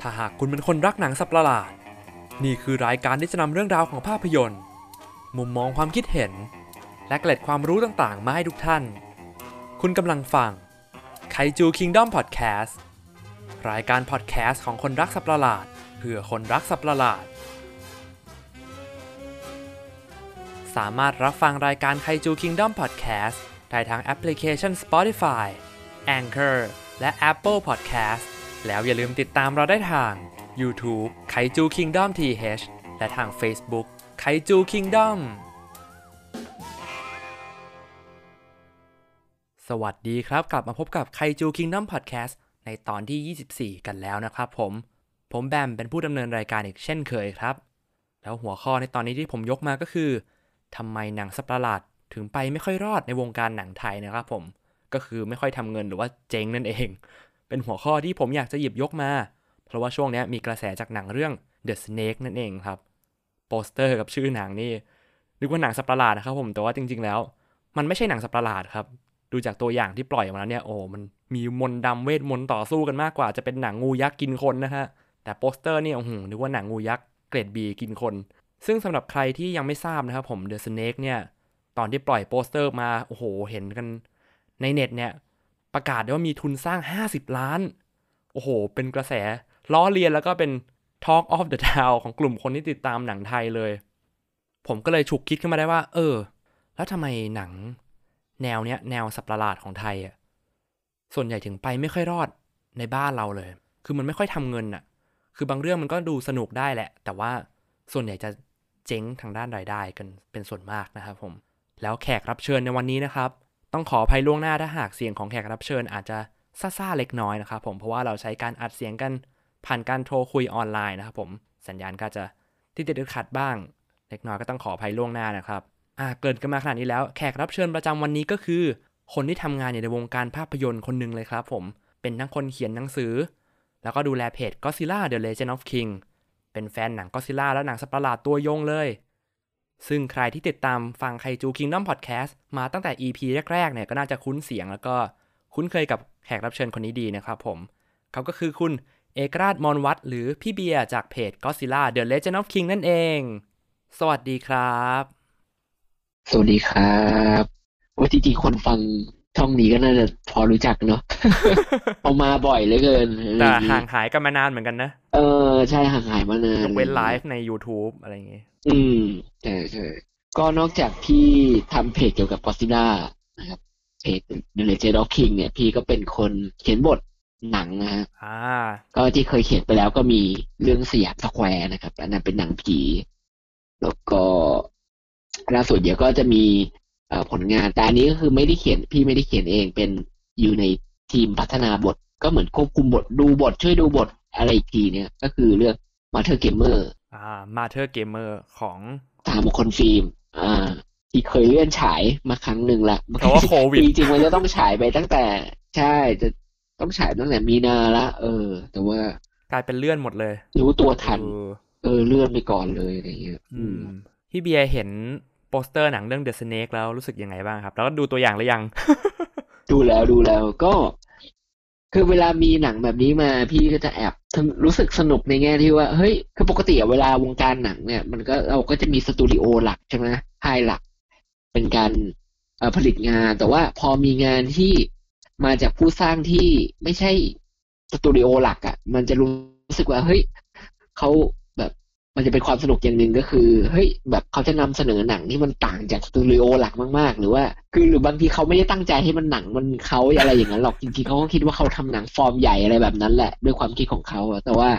ถ้าหากคุณเป็นคนรักหนังสัตว์ประหลาด นี่คือรายการที่จะนำเรื่องราวของภาพยนตร์ มุมมองความคิดเห็น และเกร็ดความรู้ต่างๆ มาให้ทุกท่าน คุณกำลังฟัง Kaiju Kingdom Podcast รายการพอดแคสต์ของคนรักสัตว์ประหลาดเพื่อคนรักสัตว์ประหลาด สามารถรับฟังรายการ Kaiju Kingdom Podcast ได้ทางแอปพลิเคชัน Spotify Anchor และ Apple Podcast แล้วอย่าลืมติดตามเราได้ทาง YouTube ไคจู Kingdom TH และทาง Facebook ไคจู Kingdom สวัสดีครับ กลับมาพบกับไคจู Kingdom Podcast ในตอนที่ 24 กันแล้วนะครับผม ผมแบมเป็นผู้ดำเนินรายการอีกเช่นเคยครับ แล้วหัวข้อในตอนนี้ที่ผมยกมาก็คือทำไมหนังสัประหลาดถึงไปไม่ค่อยรอดในวงการหนังไทยนะครับผมก็คือไม่ค่อยทำเงินหรือว่าเจ๊งนั่นเอง เป็นหัวข้อที่ผมอยากจะหยิบยกมา เพราะว่าช่วงนี้มีกระแสจากหนังเรื่อง The Snake นั่นเองครับ โปสเตอร์กับชื่อหนังนี่นึกว่าหนังสัตว์ประหลาดนะครับผมแต่ว่าจริง ๆ แล้ว มันไม่ใช่หนังสัตว์ประหลาดครับ ดูจากตัวอย่างที่ปล่อยออกมาแล้วเนี่ยโอ้มันมีมนต์ดำเวทมนต์ต่อสู้กันมากกว่า จะเป็นหนังงูยักษ์กินคนนะฮะแต่โปสเตอร์นี่โอ้โหนึกว่าหนังงูยักษ์เกรดบีกินคน ซึ่งสำหรับใครที่ยังไม่ทราบนะครับผม The Snake เนี่ยตอนที่ปล่อยโปสเตอร์มาโอ้โหเห็นกันในเน็ตเนี่ย ประกาศได้ว่ามีทุนสร้าง 50 ล้าน โอ้โห เป็นกระแส ล้อเลียนแล้วก็เป็น Talk of the Town ของกลุ่มคนที่ติดตามหนังไทยเลย ผมก็เลยฉุกคิดขึ้นมาได้ว่า เออ แล้วทำไมหนัง แนวเนี้ยแนวสัตว์ประหลาดของไทยอะส่วนใหญ่ถึงไปไม่ค่อยรอดในบ้านเราเลย คือมันไม่ค่อยทำเงินอะ คือบางเรื่องมันก็ดูสนุกได้แหละ แต่ว่าส่วนใหญ่จะเจ๊งทางด้านรายได้กันเป็นส่วนมากนะครับผม แล้วแขกรับเชิญในวันนี้นะครับ ต้องขออภัยล่วงหน้าถ้าหากเสียงของแขกรับเชิญอาจจะซ่าๆเล็กน้อยนะครับผมเพราะว่าเราใช้การอัดเสียงกันผ่านการโทรคุยออนไลน์นะครับผมสัญญาณก็จะติดติดขัดบ้าง เล็กน้อยก็ต้องขออภัยล่วงหน้านะครับอ่าเกินกันมาขนาดนี้แล้วแขกรับเชิญประจำวันนี้ก็คือ คนที่ทำงานอยู่ในวงการภาพยนตร์คนหนึ่งเลยครับผมเป็นทั้งคนเขียนหนังสือ แล้วก็ดูแลเพจ Godzilla The Legend of King เป็นแฟนหนัง Godzilla และหนังสัตว์ประหลาดตัวยงเลย ซึ่งใครที่ติดตามฟังไคจูคิงดอมพอดแคสต์มาตั้งแต่ EP แรกๆเนี่ยก็น่าจะคุ้นเสียงแล้วก็คุ้นเคยกับแขกรับเชิญคนนี้ดีนะครับผม เขาก็คือคุณเอกราชมอนวัตหรือพี่เบียร์จากเพจ Godzilla The Legend of King นั่นเอง สวัสดีครับ สวัสดีครับว่าจริงๆคนฟัง ช่องนี้ก็น่าจะพอรู้จักเนาะเอามาบ่อยเหลือเกินอะไรแต่อย่างงี้ห่างหายกันมานานเหมือนกันนะ เออ ใช่ห่างหายมานานยกเว้นไลฟใน YouTube อะไรอย่างเงี้ยอืมใช่ใช่ก็นอกจากพี่ทำเพจเกี่ยวกับ Godzilla นะครับเพจ The Legend of King เนี่ย พี่ก็เป็นคนเขียนบทหนังนะฮะอ่าก็ที่เคยเขียนไปแล้วก็มีเรื่องสยามสแควร์นะครับอันนั้นเป็นหนังผี แล้วก็ล่าสุดเดี๋ยวก็จะมีเอ่อ ผลงาน แต่อันนี้ก็คือไม่ได้เขียนพี่ไม่ได้เขียนเองเป็นอยู่ในทีมพัฒนาบท ก็เหมือนควบคุมบทดูบท ช่วยดูบทอะไรอีกทีเนี่ย ก็คือเรื่อง Master Gamer อ่า Master Gamer ของตามคนฟิล์มอ่าที่เคยเลื่อนฉายมาครั้งหนึ่งละเพราะว่าโควิดจริงๆมันจะต้องฉายไปตั้งแต่ใช่จะต้องฉายตั้งแต่มีนาละเออ แต่ว่ากลายเป็นเลื่อนหมดเลย รู้ตัวทัน เออเออเลื่อนไปก่อนเลยอะไรเงี้ยอืมพี่เบียร์เห็น โปสเตอร์หนังเรื่อง The Snake แล้วรู้สึกยังไงบ้างครับ แล้วก็ดูตัวอย่างหรือยัง ดูแล้วดูแล้วก็ คือเวลามีหนังแบบนี้มาพี่ก็จะแอบรู้สึกสนุกในแง่ที่ว่าเฮ้ยคือปกติเวลาวงการหนังเนี่ย มันก็เราก็จะมีสตูดิโอหลักใช่ไหมค่ายหลัก เป็นการผลิตงาน แต่ว่าพอมีงานที่มาจากผู้สร้างที่ไม่ใช่สตูดิโอหลักอะมันจะรู้สึกว่าเฮ้ยเขา มันจะเป็นความสนุกอย่างหนึ่งก็คือเฮ้ยแบบเขาจะนำเสนอหนังที่มันต่างจากสตูดิโอหลักมากๆ หรือว่า คือหรือบางทีเขาไม่ได้ตั้งใจให้มันหนังมันเขาอะไรอย่างนั้นหรอกจริงๆเขาก็คิดว่าเขาทำหนังฟอร์มใหญ่อะไรแบบนั้นแหละ ด้วยความคิดของเขาแต่ว่า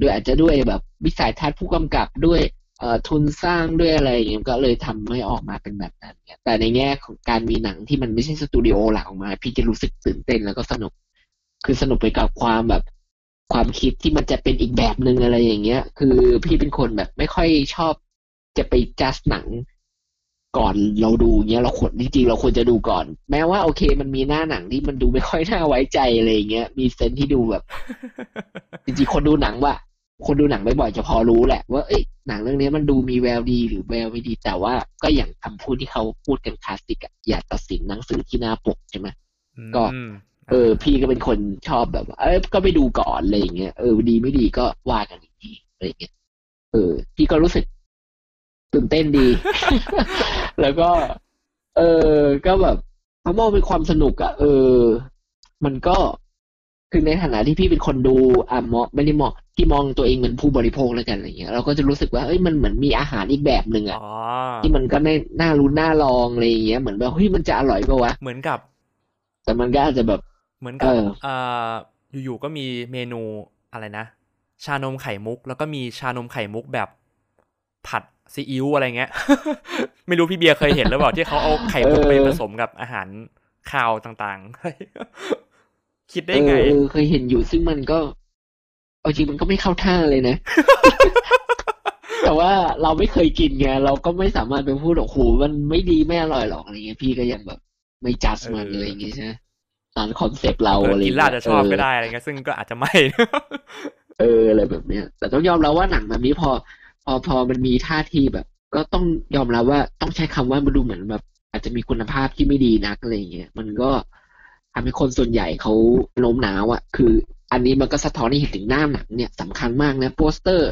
ด้วยอาจจะด้วยแบบวิสัยทัศน์ผู้กำกับด้วยเอ่อทุนสร้างด้วยอะไรอย่างเงี้ยก็เลยทำให้ออกมาเป็นแบบนั้นเนี่ยแต่ในแง่ของการมีหนังที่มันไม่ใช่สตูดิโอหลักออกมา พี่จะรู้สึกตื่นเต้นแล้วก็สนุก คือสนุกไปกับความแบบ ความคิดที่มันจะเป็นอีกแบบหนึ่งอะไรอย่างเงี้ย คือพี่เป็นคนแบบไม่ค่อยชอบจะไปจัดหนังก่อนเราดูเงี้ยเราควรจริงๆเราควรจะดูก่อน แม้ว่าโอเค มันมีหน้าหนังที่มันดูไม่ค่อยน่าไว้ใจอะไรอย่างเงี้ยมีเซนส์ที่ดูแบบ จริงๆคนดูหนังว่า คนดูหนังบ่อยๆจะพอรู้แหละ ว่าเอ้ยหนังเรื่องนี้มันดูมีแววดีหรือแววไม่ดี แต่ว่าก็อย่างคำพูดที่เขาพูดกันคลาสสิกอะอย่าตัดสินหนังสือที่หน้าปกใช่ไหมก็อืม เออ พี่ก็เป็นคนชอบแบบว่าเออก็ไปดูก่อนอะไรอย่างเงี้ยเออดีไม่ดีก็ว่ากันอีกทีอะไรอย่างเงี้ยเออ พี่ก็รู้สึกตื่นเต้นดี แล้วก็ เออก็แบบเขามองเป็นความสนุกอะเออ มันก็คือในฐานะที่พี่เป็นคนดูอะมองไม่ได้มองที่มองตัวเองเหมือนผู้บริโภคแล้วกันอะไรเงี้ยเราก็จะรู้สึกว่าเอ้ยมันเหมือนมีอาหารอีกแบบหนึ่งอะอ๋อที่มันก็น่าน่ารู้น่าลองอะไรอย่างเงี้ยเหมือนแบบเฮ้ยมันจะอร่อยปะวะเหมือนกับ แต่มันก็อาจจะแบบ เหมือนกับเออเอ่ออยู่ๆก็มีเมนูอะไรนะ ชานมไข่มุก แล้วก็มีชานมไข่มุกแบบผัดซีอิ๊วอะไรเงี้ย ไม่รู้พี่เบียร์เคยเห็นหรือเปล่าที่เขาเอาไข่มุกไปผสมกับอาหารคาวต่างๆ คิดได้ไงเออเออเคยเห็นอยู่ซึ่งมันก็ เอาจริงมันก็ไม่เข้าท่าเลยนะ แต่ว่าเราไม่เคยกินไงเราก็ไม่สามารถไปพูดโอ้โหมันไม่ดีไม่อร่อยหรอกอะไรเงี้ยพี่ก็ยังแบบ ไม่จัดมันเอออะไรอย่างเงี้ยใช่ไหม ตาม concept เราเอออะไรกินเงี้ยเราจะชอบก็ได้อะไรเงี้ยซึ่งก็อาจจะไม่ เอออะไรแบบเนี้ย แต่ต้องยอมรับว่าหนังแบบนี้พอ พอพอมันมีท่าทีแบบ ก็ต้องยอมรับว่าต้องใช้คำว่ามันดูเหมือนแบบ อาจจะมีคุณภาพที่ไม่ดีนักอะไรอย่างเงี้ยมันก็ทำให้คนส่วนใหญ่เขาโน้มน้าวอะคือ อันนี้มันก็สะท้อนให้เห็นถึงหน้าหนังเนี่ยสำคัญมากนะโปสเตอร์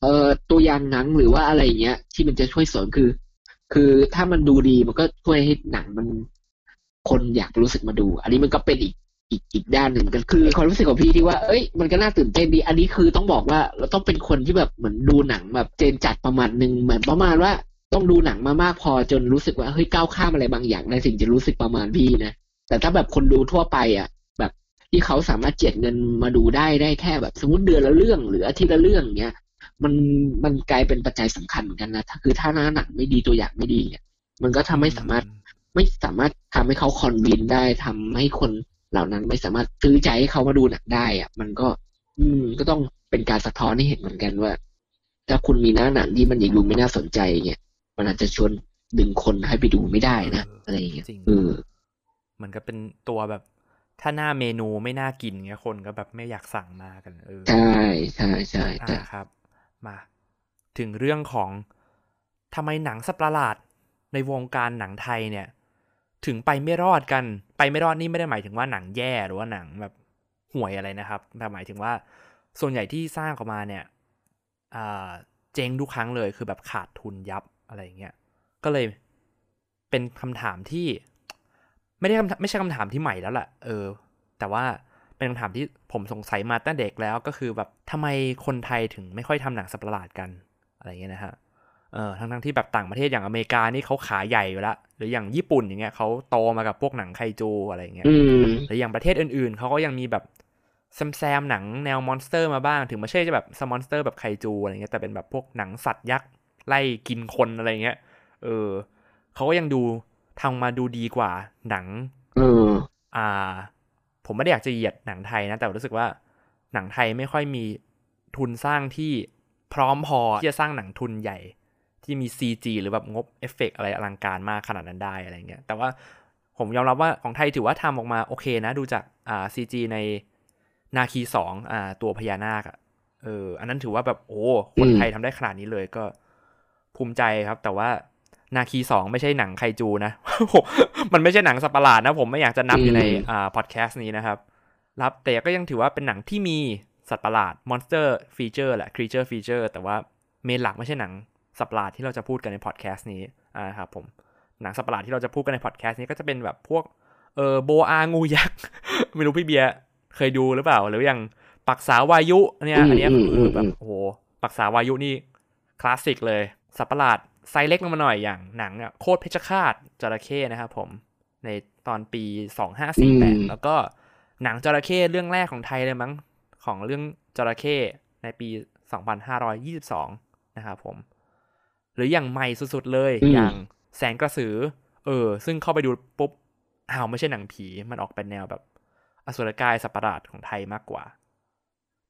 เอ่อตัวอย่างหนังหรือว่าอะไรอย่างเงี้ย ที่มันจะช่วยเสริมคือ คือถ้ามันดูดีมันก็ช่วยให้หนังมัน คนอยากรู้สึกมาดู อันนี้มันก็เป็นอีกอีกอีกด้านหนึ่งมือนกันคือความรู้สึกของพี่ที่ว่า เอ้ย มันก็น่าตื่นเต้นดี อันนี้คือต้องบอกว่าเราต้องเป็นคนที่แบบเหมือนดูหนังแบบเจนจัดประมาณหนึ่งเหมือนประมาณว่าต้องดูหนังมามากพอจนรู้สึกว่าเฮ้ยก้าวข้ามอะไรบางอย่างในสิ่งจะรู้สึกประมาณพี่นะ แต่ถ้าแบบคนดูทั่วไปอะ แบบที่เขาสามารถเจ็ดเงินมาดูได้ได้แค่แบบสมมติเดือนละเรื่องหรืออาทิตย์ละเรื่องเงี้ยมันมันกลายเป็นปัจจัยสำคัญเหมือนกันนะถ้าคือถ้าหน้าหนังไม่ดีตัวอย่างไม่ดีเนี่ยมันก็ทำให้สามารถ ไม่สามารถทำให้เขาคอนวินได้ทำให้คนเหล่านั้นไม่สามารถซื้อใจให้เขามาดูหนังได้อะมันก็ อืม ก็ต้องเป็นการสะท้อนให้เห็นเหมือนกันว่า ถ้าคุณมีหน้าหนังที่มันยังดูไม่น่าสนใจเนี่ยมันอาจจะชวนดึงคนให้ไปดูไม่ได้นะเออออะไรอย่างเงี้ยจริงเออเหมือนกับเป็นตัวแบบ ถ้าหน้าเมนูไม่น่ากินเงี้ยคนก็แบบไม่อยากสั่งมากันเออใช่ใช่ใช่ใช่อ่าครับ มา ถึงเรื่องของทำไมหนังสัตว์ประหลาดในวงการหนังไทยเนี่ย ถึงไปไม่รอดกัน ไปไม่รอดนี่ไม่ได้หมายถึงว่าหนังแย่หรือว่าหนังแบบห่วยอะไรนะครับ แต่หมายถึงว่าส่วนใหญ่ที่สร้างออกมาเนี่ยเจ๊งทุกครั้งเลยคือแบบขาดทุนยับอะไรอย่างเงี้ย ก็เลยเป็นคำถามที่ ไม่ได้ไม่ใช่คำถามที่ใหม่แล้วล่ะเออ แต่ว่าเป็นคำถามที่ผมสงสัยมาตั้งแต่เด็กแล้วก็คือแบบทำไมคนไทยถึงไม่ค่อยทำหนังสัตว์ประหลาดกันอะไรเงี้ยนะฮะ เออทั้งทั้งๆที่แบบต่างประเทศอย่างอเมริกานี่เขาขาใหญ่อยู่แล้วหรืออย่างญี่ปุ่นอย่างเงี้ยเขาโตมากับพวกหนังไคจูอะไรอย่างเงี้ยอืมหรืออย่างประเทศอื่นๆเขาก็ยังมีแบบแซมแซมหนังแนว monster มาบ้าง ถึงไม่ใช่จะแบบ monster แบบไคจูอะไรเงี้ยแต่เป็นแบบพวกหนังสัตว์ยักษ์ไล่กินคนอะไรเงี้ยเออเขาก็ยังดูทำมาดูดีกว่าหนังเอออ่า ผมไม่ได้อยากจะเหยียดหนังไทยนะ แต่รู้สึกว่าหนังไทยไม่ค่อยมีทุนสร้างที่พร้อมพอที่จะสร้างหนังทุนใหญ่ ที่มี CG หรือแบบงบเอฟเฟกต์อะไรอลังการมากขนาดนั้นได้อะไรเงี้ยแต่ว่าผมยอมรับว่าของไทยถือว่าทำออกมาโอเคนะ ดูจากอ่า CG ในนาคีสองอ่าตัวพญานาคอะเอออันนั้นถือว่าแบบโอ้คนอืมไทยทำได้ขนาดนี้เลยก็ภูมิใจครับ แต่ว่านาคีสองไม่ใช่หนังไคจูนะ มันไม่ใช่หนังสัตว์ประหลาดนะ ผมไม่อยากจะนับอยู่ในอ่าพอดแคสต์นี้นะครับ รับแต่ก็ยังถือว่าเป็นหนังที่มีสัตว์ประหลาด monster feature แหละ creature feature แต่ว่าเมนหลักไม่ใช่หนัง สัตว์ประหลาดที่เราจะพูดกันในพอดแคสต์นี้อ่าครับผมหนังสัตว์ประหลาดที่เราจะพูดกันในพอดแคสต์นี้ก็จะเป็นแบบพวกเออโบอางูยักษ์ ไม่รู้พี่เบียร์เคยดูหรือเปล่า หรืออย่างปักษาวายุเนี่ยอันเนี้ยอืมอืมคือแบบอืมโอ้โหปักษาวายุนี่คลาสสิกเลย สัตว์ประหลาดไซส์เล็กลงมาหน่อยอย่างหนังอะโคตรเพชฌฆาตจระเข้นะครับผมในตอนปีสองห้าสี่แปดแล้วก็หนังจระเข้เรื่องแรกของไทยเลยมั้งของเรื่องจระเข้ในปีสองพันห้าร้อยยี่สิบสองนะครับผม หรืออย่างใหม่สุดๆเลยอืมอย่างแสงกระสือ เออ ซึ่งเข้าไปดูปุ๊บอ้าวไม่ใช่หนังผีมันออกเป็นแนวแบบ อสุรกายสัตว์ประหลาดของไทยมากกว่า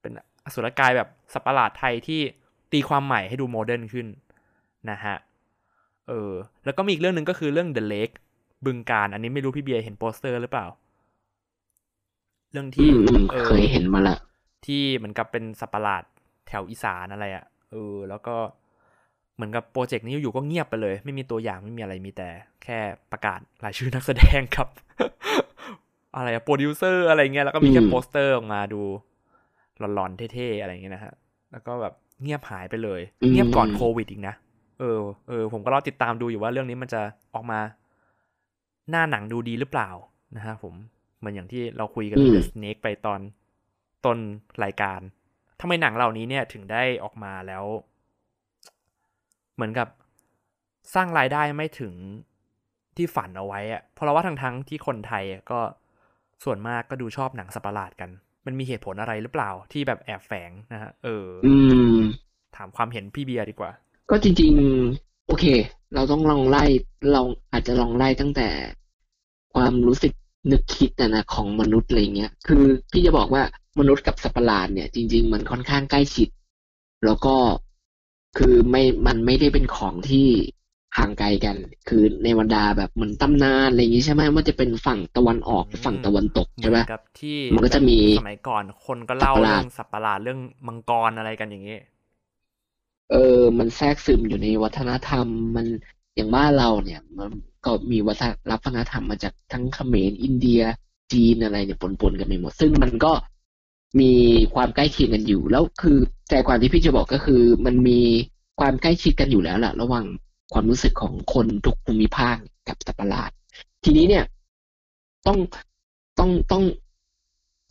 เป็นอสุรกายแบบสัตว์ประหลาดไทยที่ตีความใหม่ให้ดู modern ขึ้นนะฮะเออ แล้วก็มีอีกเรื่องหนึ่งก็คือเรื่อง The Lake บึงกาฬ อันนี้ไม่รู้พี่เบียร์เห็นโปสเตอร์หรือเปล่า เรื่องอืที่มอืมเออเคยเห็นมาละ ที่เหมือนกับเป็นสัตว์ประหลาดแถวอีสานอะไรอะ่ะเออ แล้วก็ เหมือนกับโปรเจกต์นี้อยู่ๆก็เงียบไปเลย ไม่มีตัวอย่างไม่มีอะไรมีแต่ แค่ประกาศรายชื่อนักแสดงครับ อะไรโปรดิวเซอร์อะไรเงี้ยแล้วก็มีแค่อืมโปสเตอร์ออกมาดูหลอนๆเท่ๆอะไรเงี้ยนะฮะแล้วก็แบบเงียบหายไปเลยอืมเงียบก่อนโควิดอีกนะเออเออผมก็รอติดตามดูอยู่ว่าเรื่องนี้มันจะออกมา หน้าหนังดูดีหรือเปล่านะฮะผมเหมือนอย่างที่เราคุยกันเรื่อง The Snake ไปตอนต้นรายการทำไมหนังเหล่านี้เนี่ยถึงได้ออกมาแล้ว เหมือนกับสร้างรายได้ไม่ถึงที่ฝันเอาไว้อะเพราะเราว่าทั้งทั้งๆที่คนไทยอะก็ส่วนมากก็ดูชอบหนังสัตว์ประหลาดกัน มันมีเหตุผลอะไรหรือเปล่าที่แบบแอบแฝงนะฮะเอออ อืม ถามความเห็นพี่เบียร์ดีกว่า ก็จริง ๆ โอเค เราต้องลองไล่เราอาจจะลองไล่ตั้งแต่ความรู้สึกนึกคิดนะนะของมนุษย์อะไรเงี้ย คือพี่จะบอกว่ามนุษย์กับสัตว์ประหลาดเนี่ย จริง ๆ มันค่อนข้างใกล้ชิด แล้วก็ คือไม่มันไม่ได้เป็นของที่ห่างไกลกัน คือในบรรดาแบบเหมือนตำนานอะไรอย่างงี้ใช่ไหมว่าจะเป็นฝั่งตะวันออกหรือฝั่งตะวันตกเหมืใช่อนปะกับที่มันก็จะมีสมัยก่อนคนก็เล่าสัตว์ประหลาดเรื่องสัตว์ประหลาดเรื่องมังกรอะไรกันอย่างนี้เออ มันแทรกซึมอยู่ในวัฒนธรรม มันอย่างบ้านเราเนี่ย มันก็มีวัฒนวัฒนธรรมมาจากทั้งเขมรอินเดียจีนอะไรเนี่ยปนๆกันไปหมด ซึ่งมันก็ มีความใกล้เคียงกันอยู่ แล้วคือใจความที่พี่จะบอกก็คือ มันมีความใกล้ชิดกันอยู่แล้วล่ะ ระหว่างความรู้สึกของคนทุกภูมิภาคกับสัตว์ประหลาด ทีนี้เนี่ย ต้องต้องต้อง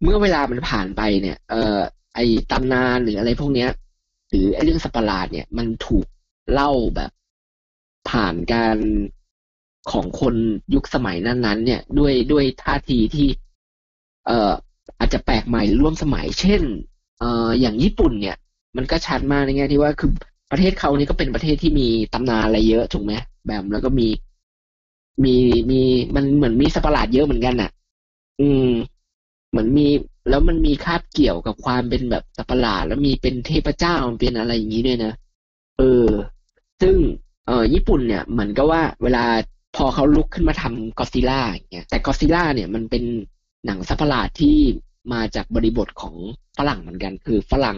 เมื่อเวลามันผ่านไปเนี่ย เอ่อไอตำนานหรืออะไรพวกเนี้ย หรือไอเรื่องสัตว์ประหลาดเนี่ย มันถูกเล่าแบบ ผ่านการของคนยุคสมัยนั้นๆ เนี่ย ด้วยด้วยท่าทีที่ เอ่อ อาจจะแปลกใหม่ร่วมสมัย เช่นเอ่ออย่างญี่ปุ่นเนี่ย มันก็ชัดมากในแง่ที่ว่าคือประเทศเขานี่ก็เป็นประเทศที่มีตำนานอะไรเยอะถูกไหมแบบแล้วก็มีมีมีมันเหมือนมีสัปหลาดเยอะเหมือนกันอะ อืม เหมือนมีแล้วมันมีคาบเกี่ยวกับความเป็นแบบสัปหลาด แล้วมีเป็นเทพเจ้าเป็นอะไรอย่างนี้ด้วยนะเออ ซึ่งเออญี่ปุ่นเนี่ย เหมือนกับว่า เวลาพอเขาลุกขึ้นมาทำก็ซิล่าอย่างเงี้ยแต่ก็ซิล่าเนี่ยมันเป็นหนังสัปหลาดที่ มาจากบริบทของฝรั่งเหมือนกัน คือฝรั่ง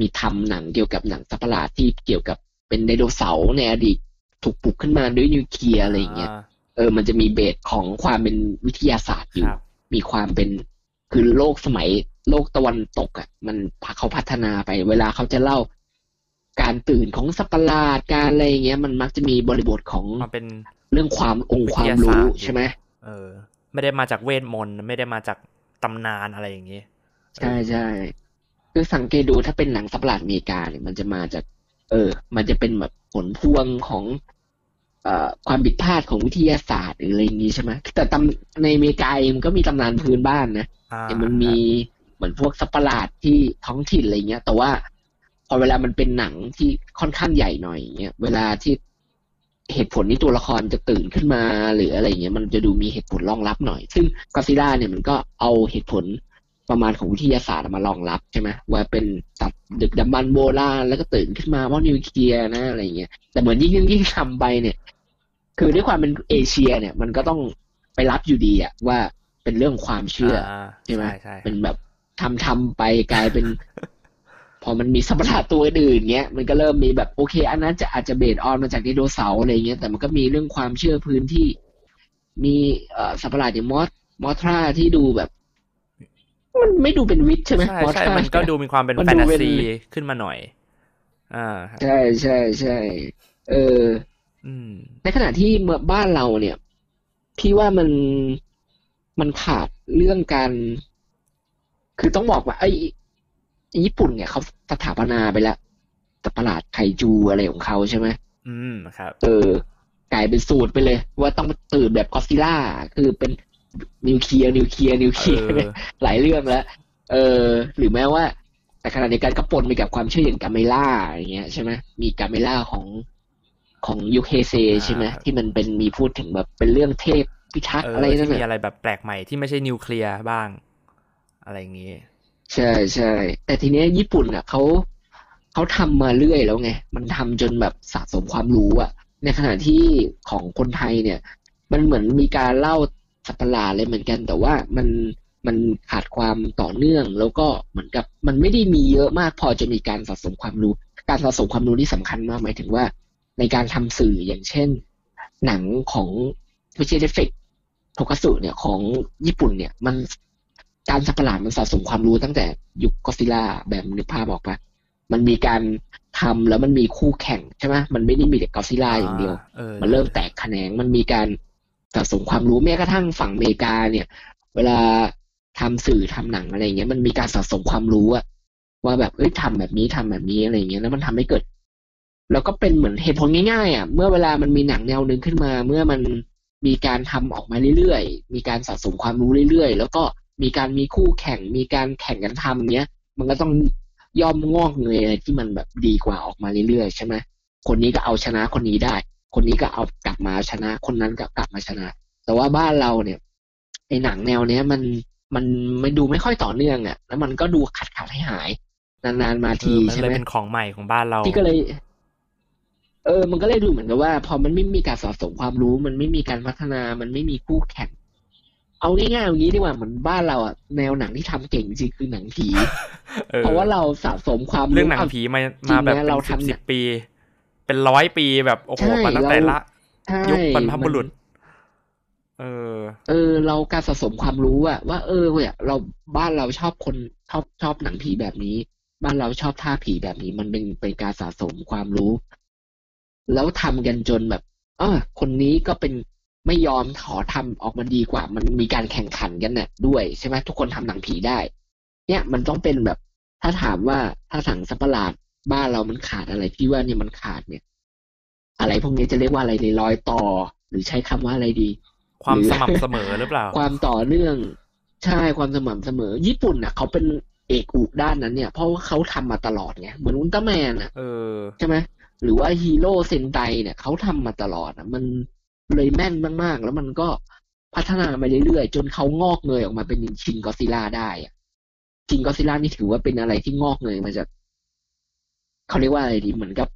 มีทำหนังเกี่ยวกับหนังสัตว์ประหลาดที่เกี่ยวกับเป็นไดโนเสาร์ในอดีตถูกปลุกขึ้นมาด้วยนิวเคลียร์อะไรอย่างเงี้ยเออมันจะมีเบสของความเป็นวิทยาศาสตร์อยู่ครับมีความเป็นคือโลกสมัยโลกตะวันตกอะ มันเขาพัฒนาไป เวลาเขาจะเล่าการตื่นของสัตว์ประหลาดการอะไรอย่างเงี้ย มันมักจะมีบริบทของมาเป็นเรื่องความองค์ความรู้ใช่ไหมเออ ไม่ได้มาจากเวทมนต์ไม่ได้มาจาก ตำนานอะไรอย่างนี้ ใช่ใช่คือสังเกตดูถ้าเป็นหนังสัตว์ประหลาดอเมริกาเนี่ยมันจะมาจาก เออ มันจะเป็นแบบผลพวงของเอ่อความผิดพลาดของวิทยาศาสตร์หรืออะไรอย่างงี้ใช่ไหมแต่ตำในอเมริกาเองมันก็มีตำนานพื้นบ้านนะอ่าเนี่ยมันมีเหมือนพวกสัตว์ประหลาดที่ท้องถิ่นอะไรเงี้ย แต่ว่าพอเวลามันเป็นหนังที่ค่อนข้างใหญ่หน่อยเงี้ย เวลาที่ เหตุผลที่ตัวละครจะตื่นขึ้นมา หรืออะไรเงี้ยมันจะดูมีเหตุผลรองรับหน่อย ซึ่งก็ซิล่าเนี่ยมันก็เอาเหตุผลประมาณของวิทยาศาสตร์มารองรับใช่ไหมว่าเป็นสัตว์ดึกดำบรรพ์โบราณแล้วก็ตื่นขึ้นมาเพราะนิวเคลียร์นะอะไรเงี้ยแต่เหมือนยิ่งยิ่งยิ่งทำไปเนี่ย คือด้วยความเป็นเอเชีย เนี่ย มันก็ต้องไปรับอยู่ดีอะว่าเป็นเรื่องความเชื่ออาใช่ไหมใช่เป็นแบบทำทำไปกลายเป็นพ อมันมีสัตว์ประหลาดตัวอื่นเงี้ยมันก็เริ่มมีแบบโอเค อันนั้นจะอาจจะเบสออนมาจากไดโนเสาร์อะไรเงี้ยแต่มันก็มีเรื่องความเชื่อพื้นที่ มีเอ่อสัตว์ประหลาดอย่างมอสมอทราที่ดูแบบ มันไม่ดูเป็นวิทย์ใช่ไหมใช่มอทใช่รามันก็ดูมีความเป็นมันแฟดูนตาเป็นซีขึ้นมาหน่อย อ่าครับใช่ใช่ใช่เอออืมในขณะที่เมื่อบ้านเราเนี่ย พี่ว่ามันมันขาดเรื่องการ คือต้องบอกว่าไอ้ญี่ปุ่นเนี่ยเขา สถาปนาไปแล้วแต่ประหลาดไคจูอะไรของเขาใช่ไหมอืมครับ เออกลายเป็นสูตรไปเลย ว่าต้องตื่นแบบก็อดซิลล่าคือเป็นนิวเคลียร์นิวเคลียร์นิวเคลียร์เออหลายเรื่องแล้ว เออ หรือแม้ว่า แต่ขณะเดียวกันก็ปนไปกับความเชื่ออย่างกาเมล่าอย่างเงี้ยใช่ไหมมีกาเมล่าของของยูเคเซใช่ไหมที่มันเป็นมีพูดถึงแบบเป็นเรื่องเทพพิทักเอษ์ออะไรนั่ที่นมีน่ะอะไรแบบแปลกใหม่ที่ไม่ใช่นิวเคลียร์บ้าง อะไรอย่างนี้ ใช่ใช่แต่ทีเนี้ยญี่ปุ่นอะเขาเขาทำมาเรื่อยแล้วไง มันทำจนแบบสะสมความรู้อะ ในขณะที่ของคนไทยเนี่ย มันเหมือนมีการเล่าสัตว์ประหลาดเลยเหมือนกัน แต่ว่ามันมันขาดความต่อเนื่อง แล้วก็เหมือนกับมันไม่ได้มีเยอะมากพอจะมีการสะสมความรู้ การสะสมความรู้นี่สำคัญมากหมายถึงว่า ในการทำสื่ออย่างเช่น หนังของไม่ใช่เอฟเฟกต์โทคุซัทสึเนี่ยของญี่ปุ่นเนี่ยมัน การสัตว์ประหลาดมันสะสมความรู้ตั้งแต่ยุคก็อดซิลล่าแบบนึกภาพออกปะมันมีการทำแล้วมันมีคู่แข่งใช่ไหมมันไม่ได้มีแต่ก็ซิล่าอย่างเดียวออมันเริ่มแตกแขนง มันมีการสะสมความรู้แม้กระทั่งฝั่งอเมริกาเนี่ย เวลาทำสื่อทำหนังอะไรเงี้ย มันมีการสะสมความรู้อะว่าแบบเอ้ยทำแบบนี้ทำแบบนี้อะไรเงี้ย แล้วมันทำให้เกิด แล้วก็เป็นเหมือนเหตุผลง่ายๆอะ เมื่อเวลามันมีหนังแนวหนึ่งขึ้นมา เมื่อมันมีการทำออกมาเรื่อยๆ มีการสะสมความรู้เรื่อยๆ แล้วก็ มีการมีคู่แข่ง มีการแข่งกันทำเนี้ย มันก็ต้องย่อมงอกเงยอะไรที่มันแบบดีกว่าออกมาเรื่อยๆใช่ไหมคนนี้ก็เอาชนะคนนี้ได้ คนนี้ก็เอากลับมาชนะ คนนั้นก็กลับมาชนะ แต่ว่าบ้านเราเนี่ยไอหนังแนวเนี้ยมันมันไม่ดูไม่ค่อยต่อเนื่องอะ แล้วมันก็ดูขาดขาดหายหายๆนานๆมาเอทีอมันใช่เลไหยมเป็นของใหม่ของบ้านเราพี่ก็เลย เออ มันก็เลยดูเหมือนกับว่า พอมันไม่มีการสะสมความรู้ มันไม่มีการพัฒนา มันไม่มีคู่แข่ง เอาง่ายๆอย่างนี้ดีกว่าเหมือนบ้านเราอะแนวหนังที่ทำเก่งจริงคือหนังผีเออเพราะว่าเราสะสมความรู้เรื่องหนังาผีมาจริมางนะแบบเป็นเราสิบทำเนี่สิยบปี เป็นร้อยปีแบบโอ้โหใช่มาตั้งแต่เราละใช่ยุคบรรพบุรุษมันเออ เออ เราการสะสมความรู้อะว่าเออเนี่ยเราบ้านเราชอบคนชอบชอบหนังผีแบบนี้ บ้านเราชอบท่าผีแบบนี้ มันเป็นเป็นการสะสมความรู้ แล้วทำกันจนแบบเออคนนี้ก็เป็น ไม่ยอมขอทำออกมาดีกว่า มันมีการแข่งขันกันเนี่ยด้วยใช่ไหมทุกคนทำหนังผีได้ เนี่ยมันต้องเป็นแบบ ถ้าถามว่าถ้าสั่งสัตว์ประหลาดบ้านเรามันขาดอะไรพี่ว่าเนี่ยมันขาดเนี่ย อะไรพวกนี้จะเรียกว่าอะไรในรอยต่อ หรือใช้คำว่าอะไรดี ความหรือสม่ำเสมอหรือเปล่า ความต่อเนื่องใช่ความสม่ำเสมอ ญี่ปุ่นน่ะ เขาเป็นเอกอุด้านนั้นเนี่ย เพราะว่าเขาทำมาตลอดไงเหมือนอุลตร้าแมนอะเออใช่ไหมหรือว่าฮีโร่เซนไตเนี่ยเขาทำมาตลอดอะมัน เลยแม่นมากๆ แล้วมันก็พัฒนามาเรื่อยๆ จนเขางอกเงยออกมาเป็นชินก็อดซิลล่าได้อะชินก็อดซิลล่านี่ถือว่าเป็นอะไรที่งอกเงยมาจากเขาเรียกว่าอะไรดีเหมือนกับ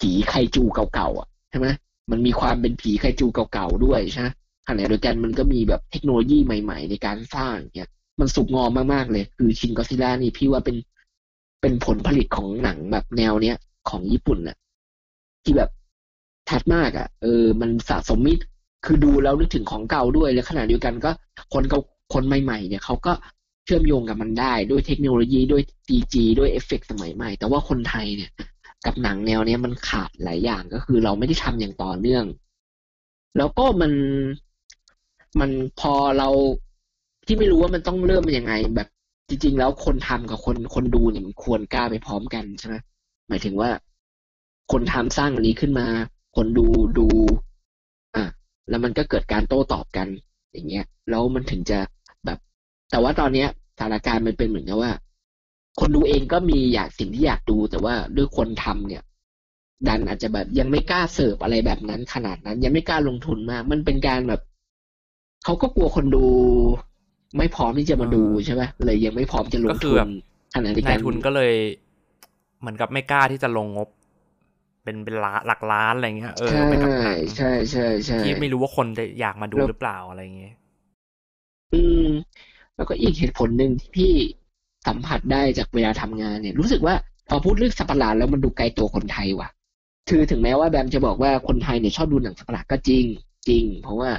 ผีไคจูเก่าๆอะใช่ไหมมันมีความเป็นผีไคจูเก่าๆด้วยใช่ไหมขณะเดียวกันมันก็มีแบบเทคโนโลยีใหม่ ๆ ในการสร้างเนี่ยมันสุกงอมมากๆเลย คือชินก็อดซิลล่านี่พี่ว่าเป็นเป็นผลผลิตของหนังแบบแนวเนี้ยของญี่ปุ่นน่ะ ที่แบบ ชัดมากอะ่ะเออ มันสะสมมิตรคือดูแล้วนึกถึงของเก่าด้วยแล้วขณะเดียวกันก็คนเก่าคนใหม่ๆ เนี่ยเขาก็เชื่อมโยงกับมันได้ด้วยเทคโนโลยีด้วย CG ด้วยเอฟเฟกต์สมัยใหม่ แต่ว่าคนไทยเนี่ย กับหนังแนวเนี้ยมันขาดหลายอย่างก็คือเราไม่ได้ทำอย่างต่อเนื่อง แล้วก็มันมันพอเราที่ไม่รู้ว่ามันต้องเริ่มมันยังไง แบบจริง ๆ แล้วคนทำกับคนคนดูเนี่ยมันควรกล้าไปพร้อมกันใช่ไหมหมายถึงว่า คนทำสร้างอันนี้ขึ้นมา คนดูดู อะแล้วมันก็เกิดการโต้ตอบกัน อย่างเงี้ย แล้วมันถึงจะแบบ แต่ว่าตอนเนี้ยสถานการณ์มันเป็นเหมือนกับว่า คนดูเองก็มีอยากสิ่งที่อยากดู แต่ว่าด้วยคนทำเนี่ย ดันอาจจะแบบยังไม่กล้าเสิร์ฟอะไรแบบนั้นขนาดนั้น ยังไม่กล้าลงทุนมาก มันเป็นการแบบเขาก็กลัวคนดูไม่พร้อมที่จะมาดูใช่ไหมเลยยังไม่พร้อมจะลก็งคืทุอนแบบขณะเดียวนากัยนทุนก็เลย เหมือนกับไม่กล้าที่จะลงงบ เป็นเป็นล้านหลักล้านอะไรเงี้ยเออใช่ไปกับหนังใช่ใช่ใช่ที่ไม่รู้ว่าคนจะอยากมาดูแล้วหรือเปล่าอะไรเงี้ยอืม แล้วก็อีกเหตุผลหนึ่งที่พี่สัมผัสได้จากเวลาทำงานเนี่ย รู้สึกว่าพอพูดเรื่องสัตว์ประหลาดแล้วมันดูไกลตัวคนไทยว่ะคือถึงแม้ว่าแบมจะบอกว่าคนไทยเนี่ยชอบดูหนังสัตว์ประหลาดก็จริง จริง เพราะว่า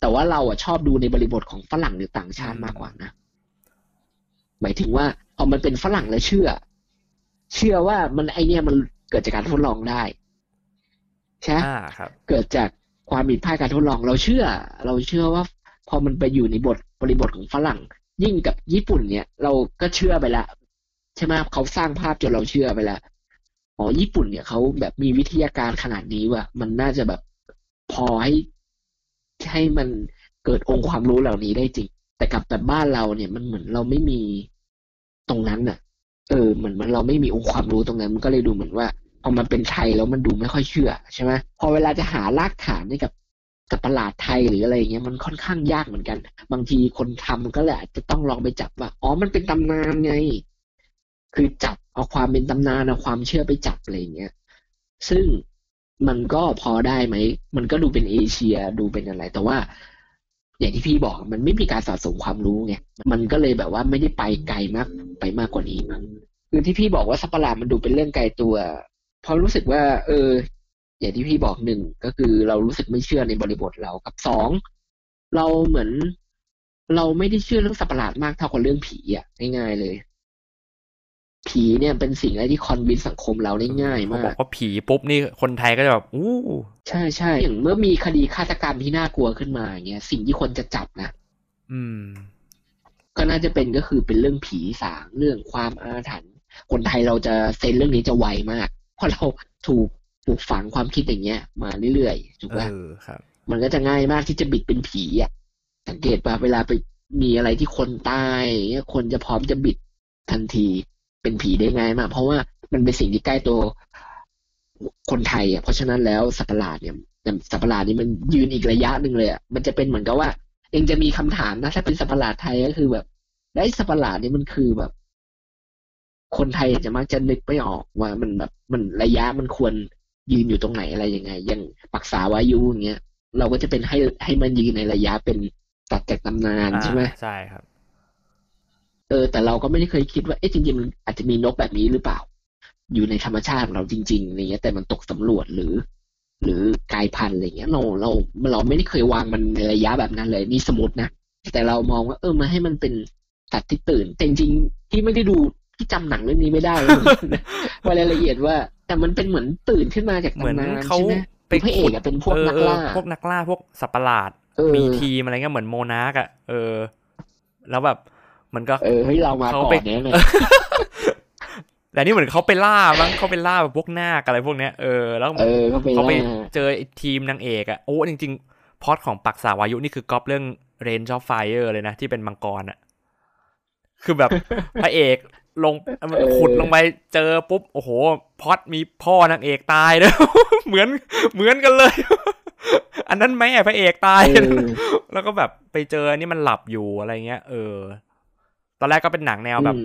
แต่ว่าเราอะชอบดูในบริบทของฝรั่งหรือต่างชาติมากกว่านะหมายถึงว่าพอมันเป็นฝรั่งแล้วเชื่อ เชื่อว่ามันไอเนี่ยมัน เกิดจากการทดลองได้ใช่ไหมอ่าครับ เกิดจากความผิดพลาดการทดลอง เราเชื่อ เราเชื่อว่า พอมันไปอยู่ในบทบริบทของฝรั่ง ยิ่งกับญี่ปุ่นเนี่ย เราก็เชื่อไปละใช่ไหมเขาสร้างภาพจนเราเชื่อไปละอ๋อญี่ปุ่นเนี่ยเขาแบบมีวิทยาการขนาดนี้ว่ะมันน่าจะแบบพอให้ให้มันเกิดองค์ความรู้เหล่านี้ได้จริง แต่กับแต่บ้านเราเนี่ยมันเหมือนเราไม่มีตรงนั้นน่ะ เออเหมือนมันเราไม่มีองค์ความรู้ตรงนั้น มันก็เลยดูเหมือนว่าพอมันเป็นไทยแล้วมันดูไม่ค่อยเชื่อใช่ไหมพอเวลาจะหารากฐานให้กับกับตลาดไทยหรืออะไรเงี้ยมันค่อนข้างยากเหมือนกัน บางทีคนทำก็เลยอาจจะต้องลองไปจับว่าอ๋อมันเป็นตำนานไง คือจับเอาความเป็นตำนานเอาความเชื่อไปจับอะไรเงี้ยซึ่งมันก็พอได้ไหม มันก็ดูเป็นเอเชียดูเป็นอะไร แต่ว่า อย่างที่พี่บอกมันไม่มีการสะสมความรู้ไงมันก็เลยแบบว่าไม่ได้ไปไกลมากไปมากกว่านี้มั้งคือที่พี่บอกว่าสัประหลาดมันดูเป็นเรื่องไกลตัวเพราะรู้สึกว่า เออ อย่างที่พี่บอกหนึ่งก็คือเรารู้สึกไม่เชื่อในบริบทเรากับสองเราเหมือน เราไม่ได้เชื่อเรื่องสัประหลาดมากเท่ากับเรื่องผีอะง่ายๆเลย ผีเนี่ยเป็นสิ่งอะไรที่คอนวินสังคมเราได้ง่ายเขามาบอกกว่าผีปุ๊บนี่คนไทยก็จะแบบอู้ใช่ใช่อย่างเมื่อมีคดีฆาตกรรมที่น่ากลัวขึ้นมาอย่างเงี้ยสิ่งที่คนจะจับนะอืม ก็น่าจะเป็นก็คือเป็นเรื่องผีสางเรื่องความอาถรรพ์คนไทยเราจะเซนเรื่องนี้จะไวมากเพราะเราถูกปลูกฝังความคิดอย่างเงี้ย มาเรื่อยๆถูกเอปะอครับ มันก็จะง่ายมากที่จะบิดเป็นผีอะสังเกตป่ะเวลาไปมีอะไรที่คนตายอย่างเงี้ยคนจะพร้อมจะบิดทันที เป็นผีได้ง่ายมาก เพราะว่ามันเป็นสิ่งที่ใกล้ตัวคนไทยอะเพราะฉะนั้นแล้วสัตว์ประหลาดเนี่ยสัตว์ประหลาดนี่มันยืนอีกระยะหนึ่งเลยอะมันจะเป็นเหมือนกับว่าเองจะมีคำถามนะถ้าเป็นสัตว์ประหลาดไทยก็คือแบบได้สัตว์ประหลาดนี่มันคือแบบ คนไทยจะมักจะนึกไม่ออกว่ามันแบบมันระยะมันควรยืนอยู่ตรงไหนอะไรยังไง อย่างปักษาวายุอย่างเงี้ยเราก็จะเป็นให้ให้มันยืนในระยะเป็นตัดจากตำนานอ่าใช่ไหมใช่ครับ เออ แต่เราก็ไม่ได้เคยคิดว่าเอ๊ะจริงๆมันอาจจะมีนกแบบนี้หรือเปล่า อยู่ในธรรมชาติของเราจริงๆอะไรเงี้ย แต่มันตกสำรวจหรือ หรือกลายพันธุ์อะไรเงี้ยเราเราเราไม่ได้เคยวางมันในระยะแบบนั้นเลยนี่สมมตินะแต่เรามองว่า เออมาให้มันเป็นสัตว์ที่ตื่นแต่จริงๆที่ไม่ได้ดูที่จำหนังเรื่องนี้ไม่ได้เลยว่ารายละเอียดว่า แต่มันเป็นเหมือนตื่นขึ้นมาจากเหมือนตำนานเขาใช่ไหมไปพระเอกอะเป็นพวกออนักล่าเออพวกนักล่าพวกสัตว์ประหลาดเออมีทีมอะไรเงี้ยเหมือนโมนาร์กอะเออ แล้วแบบ มันก็เออเฮ้ยเรามาเขาก่อไปนเนี่ยเลยแต่นี่เหมือนเขาไปล่ามั้งเขาไปล่าแบบพวกนาคอะไรพวกเนี้ยเออแล้วเออก็ไปเขาไปล่าเจอไอ้ทีมนางเอกอะโอ้จริง ๆพล็อดของปักษาวายุนี่คือก๊อปเรื่อง Range of Fire เลยนะ ที่เป็นมังกรอะคือแบบพระเอกลงขุดลงไปเจอปุ๊บ โอ้โหพล็อดมีพ่อนางเอกตายเลยเหมือนเหมือนกันเลย อันนั้นแม่พระเอกตายเออแล้วก็แบบไปเจออันนี่มันหลับอยู่อะไรเงี้ย เออ ตอนแรกก็เป็นหนังแนวแบบอืม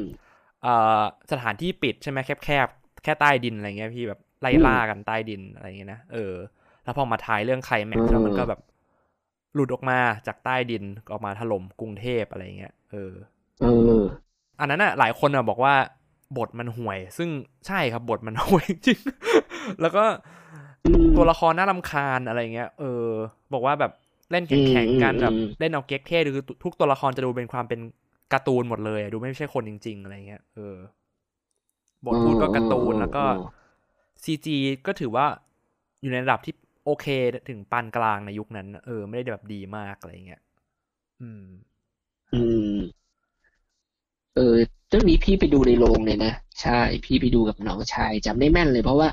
เอ่อสถานที่ปิดใช่ไหมแคบแคบๆแค่ใต้ดินอะไรเงี้ยพี่แบบไล่อืมล่ากันใต้ดินอะไรเงี้ยนะเออ แล้วพอมาถ่ายเรื่องไคลแม็กซ์เออแล้วมันก็แบบหลุดออกมาจากใต้ดินออกมาถล่มกรุงเทพอะไรเงี้ยเออเอออันนั้นอะหลายคนอะบอกว่าบทมันห่วย ซึ่งใช่ครับบทมันห่วยจริง แล้วก็อืมตัวละครน่ารำคาญอะไรเงี้ย เออ บอกว่าแบบเล่นแข่งๆกันอืมแบบอืมเล่นเอาเก๊กเท่คือทุกตัวละครจะดูเป็นความเป็น การ์ตูนหมดเลยอะดูไม่ใช่คนจริง ๆ อะไรเงี้ยเออบทพูดก็การ์ตูนแล้วก็อ๋อซีจีก็ถือว่าอยู่ในระดับที่โอเคถึงปานกลางในยุคนั้น เออ ไม่ได้แบบดีมากอะไรเงี้ยอืม อืม เออเรื่องนี้พี่ไปดูในโรงเลยนะ ใช่ พี่ไปดูกับน้องชายจำได้แม่นเลยเพราะว่า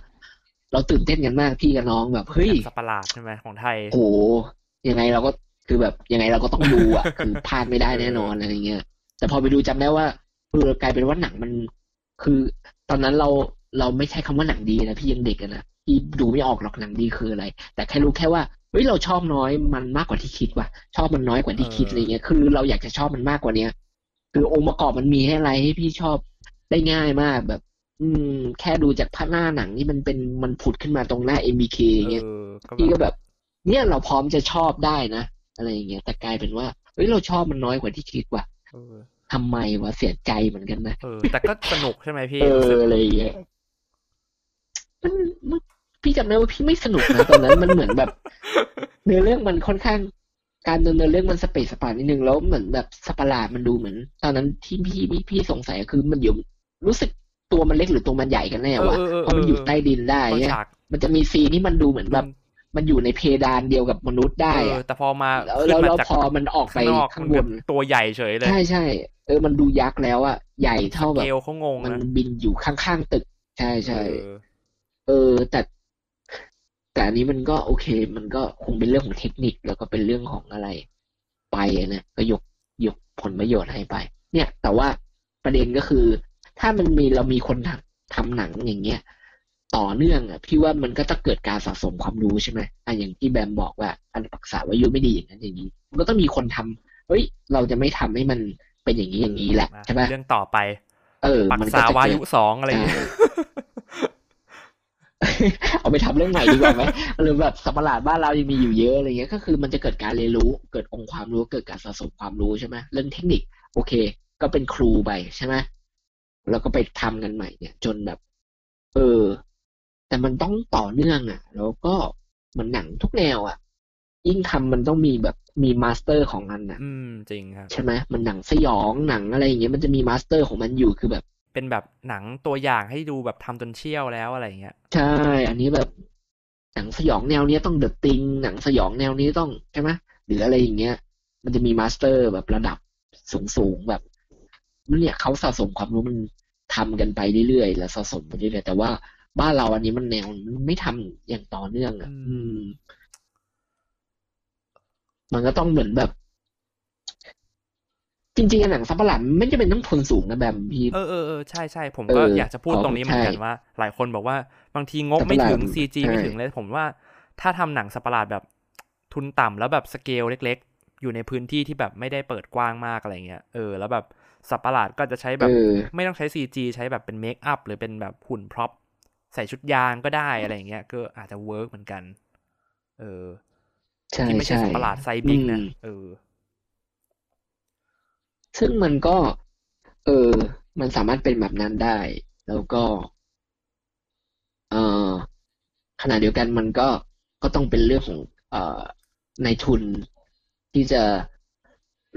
เราตื่นเต้นกันมากพี่กับน้องแบบเฮ้ยสัตว์ประหลาดใช่ไหมของไทยโหยังไงเราก็คือแบบยังไงเราก็ต้องดูอะคือพลาดไม่ได้แน่นอนอะไรเงี้ย แต่พอไปดูจำได้ว่าเออกลายเป็นว่าหนังมัน คือตอนนั้นเราเราไม่ใช้คำว่าหนังดีนะพี่ยังเด็กอะนะพี่ดูไม่ออกหรอกหนังดีคืออะไร แต่แค่รู้แค่ว่าเฮ้ยเราชอบน้อยมันมากกว่าที่คิดว่ะ ชอบมันน้อยกว่าที่คิดเออออะไรเงี้ยคือเราอยากจะชอบมันมากกว่าเนี้ยคือองค์ประกอบมันมีให้อะไรให้พี่ชอบได้ง่ายมากแบบ อืม แค่ดูจากภาพหน้าหนังนี่มันเป็นมันผุดขึ้นมาตรงหน้า MBK อย่างเงี้ยเออก็พี่แบก็บแบบ เนี่ยเราพร้อมจะชอบได้นะอะไรอย่างเงี้ยแต่กลายเป็นว่าเฮ้ยเราชอบมันน้อยกว่าที่คิดว่ะเออ ทำไมวะเสียใจเหมือนกันนะเออแต่ก็สนุกใช่ไหมพี่เอรู้สึกอะไรอย่างเงี้ยมันมันพี่จำได้ว่าพี่ไม่สนุกนะตอนนั้นมันเหมือนแบบเนื้อเรื่องมันค่อนข้างการดำเนินเรื่องมันสะเปะสะปะนิดนึงแล้วเหมือนแบบสัตว์ประหลาดมันดูเหมือน ตอนนั้นที่พี่พี่พี่สงสัยคือมันอยู่รู้สึกตัวมันเล็กหรือตัวมันใหญ่กันแน่วะเออเออเออเพราะมันอยู่ใต้ดินได้บางเนี่ยฉากมันจะมีซีนที่มันดูเหมือนแบบ มันอยู่ในเพดานเดียวกับมนุษย์ได้เอออะแต่พอมาแล้วขึ้นแล้วมาแล้วจากพอมันออกไปข้างนอกข้างมันบแบบนตัวใหญ่เฉยเลย ใช่ใช่เออมันดูยักษ์แล้วอะใหญ่เท่าแบบเกลเขางงมันนะบินอยู่ข้างๆตึก ใช่ใช่เออเออ แต่แต่อันนี้มันก็โอเค มันก็คงเป็นเรื่องของเทคนิคแล้วก็เป็นเรื่องของอะไร ไปอะนะก็ยกยกผลประโยชน์ให้ไป เนี่ย แต่ว่าประเด็นก็คือ ถ้ามันมีเรามีคนทำทำหนังอย่างเงี้ย ต่อเนื่องอะพี่ว่ามันก็จะเกิดการสะสมความรู้ใช่ไหมอะอย่างที่แบมบอกว่าอันปรักษาว่ายุไม่ดีอย่างนั้นอย่างนี้ มันก็ต้องมีคนทำเฮ้ย เราจะไม่ทำให้มันเป็นอย่างนี้อย่างนี้แหละใช่ไหมเรื่องต่อไป เออปักมันก็ษาจะวาเกิยุดสองอะไรอย่างเงี้ยเอาไปทำเรื่องใหม่ดีกว่าไหมหรือแบบสัตว์ประหลาดบ้านเรายังมีอยู่เยอะอะไรเงี้ยก็คือมันจะเกิดการเรียนรู้ เกิดองค์ความรู้เกิดการสะสมความรู้ใช่ไหมเรื่องเทคนิค โอเค ก็เป็นครูไปใช่ไหมแล้วก็ไปทำกันใหม่เนี่ย จนแบบ เออ แต่มันต้องต่อเนื่องอะ แล้วก็เหมันหนังทุกแนวอะ ยิ่งทำมันต้องมีแบบมี master ของมันนะอืมจริงครับใช่ไหมมันหนังสยองหนังอะไรอย่างเงี้ยมันจะมี master ของมันอยู่คือแบบ เป็นแบบหนังตัวอย่างให้ดูแบบทำจนเชี่ยวแล้วอะไรอย่างเงี้ยใช่ อันนี้แบบหนังสยองแนวเนี้ยต้อง The Thing หนังสยองแนวนี้ต้องใช่ไหมหรืออะไรอย่างเงี้ย มันจะมี master แบบระดับสูงสูงๆแบบมันเนี่ยเขาสะสมความรู้มันทำกันไปเรื่อยๆแล้วสะสมไปเรื่อยๆแต่ว่า บ้านเราอันนี้มันแนวมันไม่ทำอย่างต่อเนื่องอะอืมอืมมันก็ต้องเหมือนแบบ จริงๆอะหนังสัตว์ประหลาดมันไม่จำเป็นต้องทุนสูงนะแบมพี่เออเออเออใช่ใช่ผมเอก็ออยากจะพูดขอตรงนี้เหมือนกันใช่ว่า หลายคนบอกว่า บางทีงบสัตว์ไม่ถึงประหลาดซีจีไม่ใช่ถึงเลยผมว่าถ้าทำหนังสัตว์ประหลาดแบบทุนต่ำแล้วแบบสเกลเล็ก ๆ อยู่ในพื้นที่ที่แบบไม่ได้เปิดกว้างมากอะไรเงี้ยเออแล้วแบบสัตว์ประหลาดก็จะใช้แบเอบอไม่ต้องใช้ CG ใช้แบบเป็น makeup หรือเป็นแบบหุ่น prop ใส่ชุดยางก็ได้อะไรเงี้ย ก็อาจจะ work เหมือนกัน เออใช่ที่ไม่ใช่ใช่สัตว์ประหลาด size big นะอืมเออ ซึ่งมันก็ เออ มันสามารถเป็นแบบนั้นได้ แล้วก็ เอ่อขณะเดียวกันมันก็ก็ต้องเป็นเรื่องของเอ่อในทุนที่จะ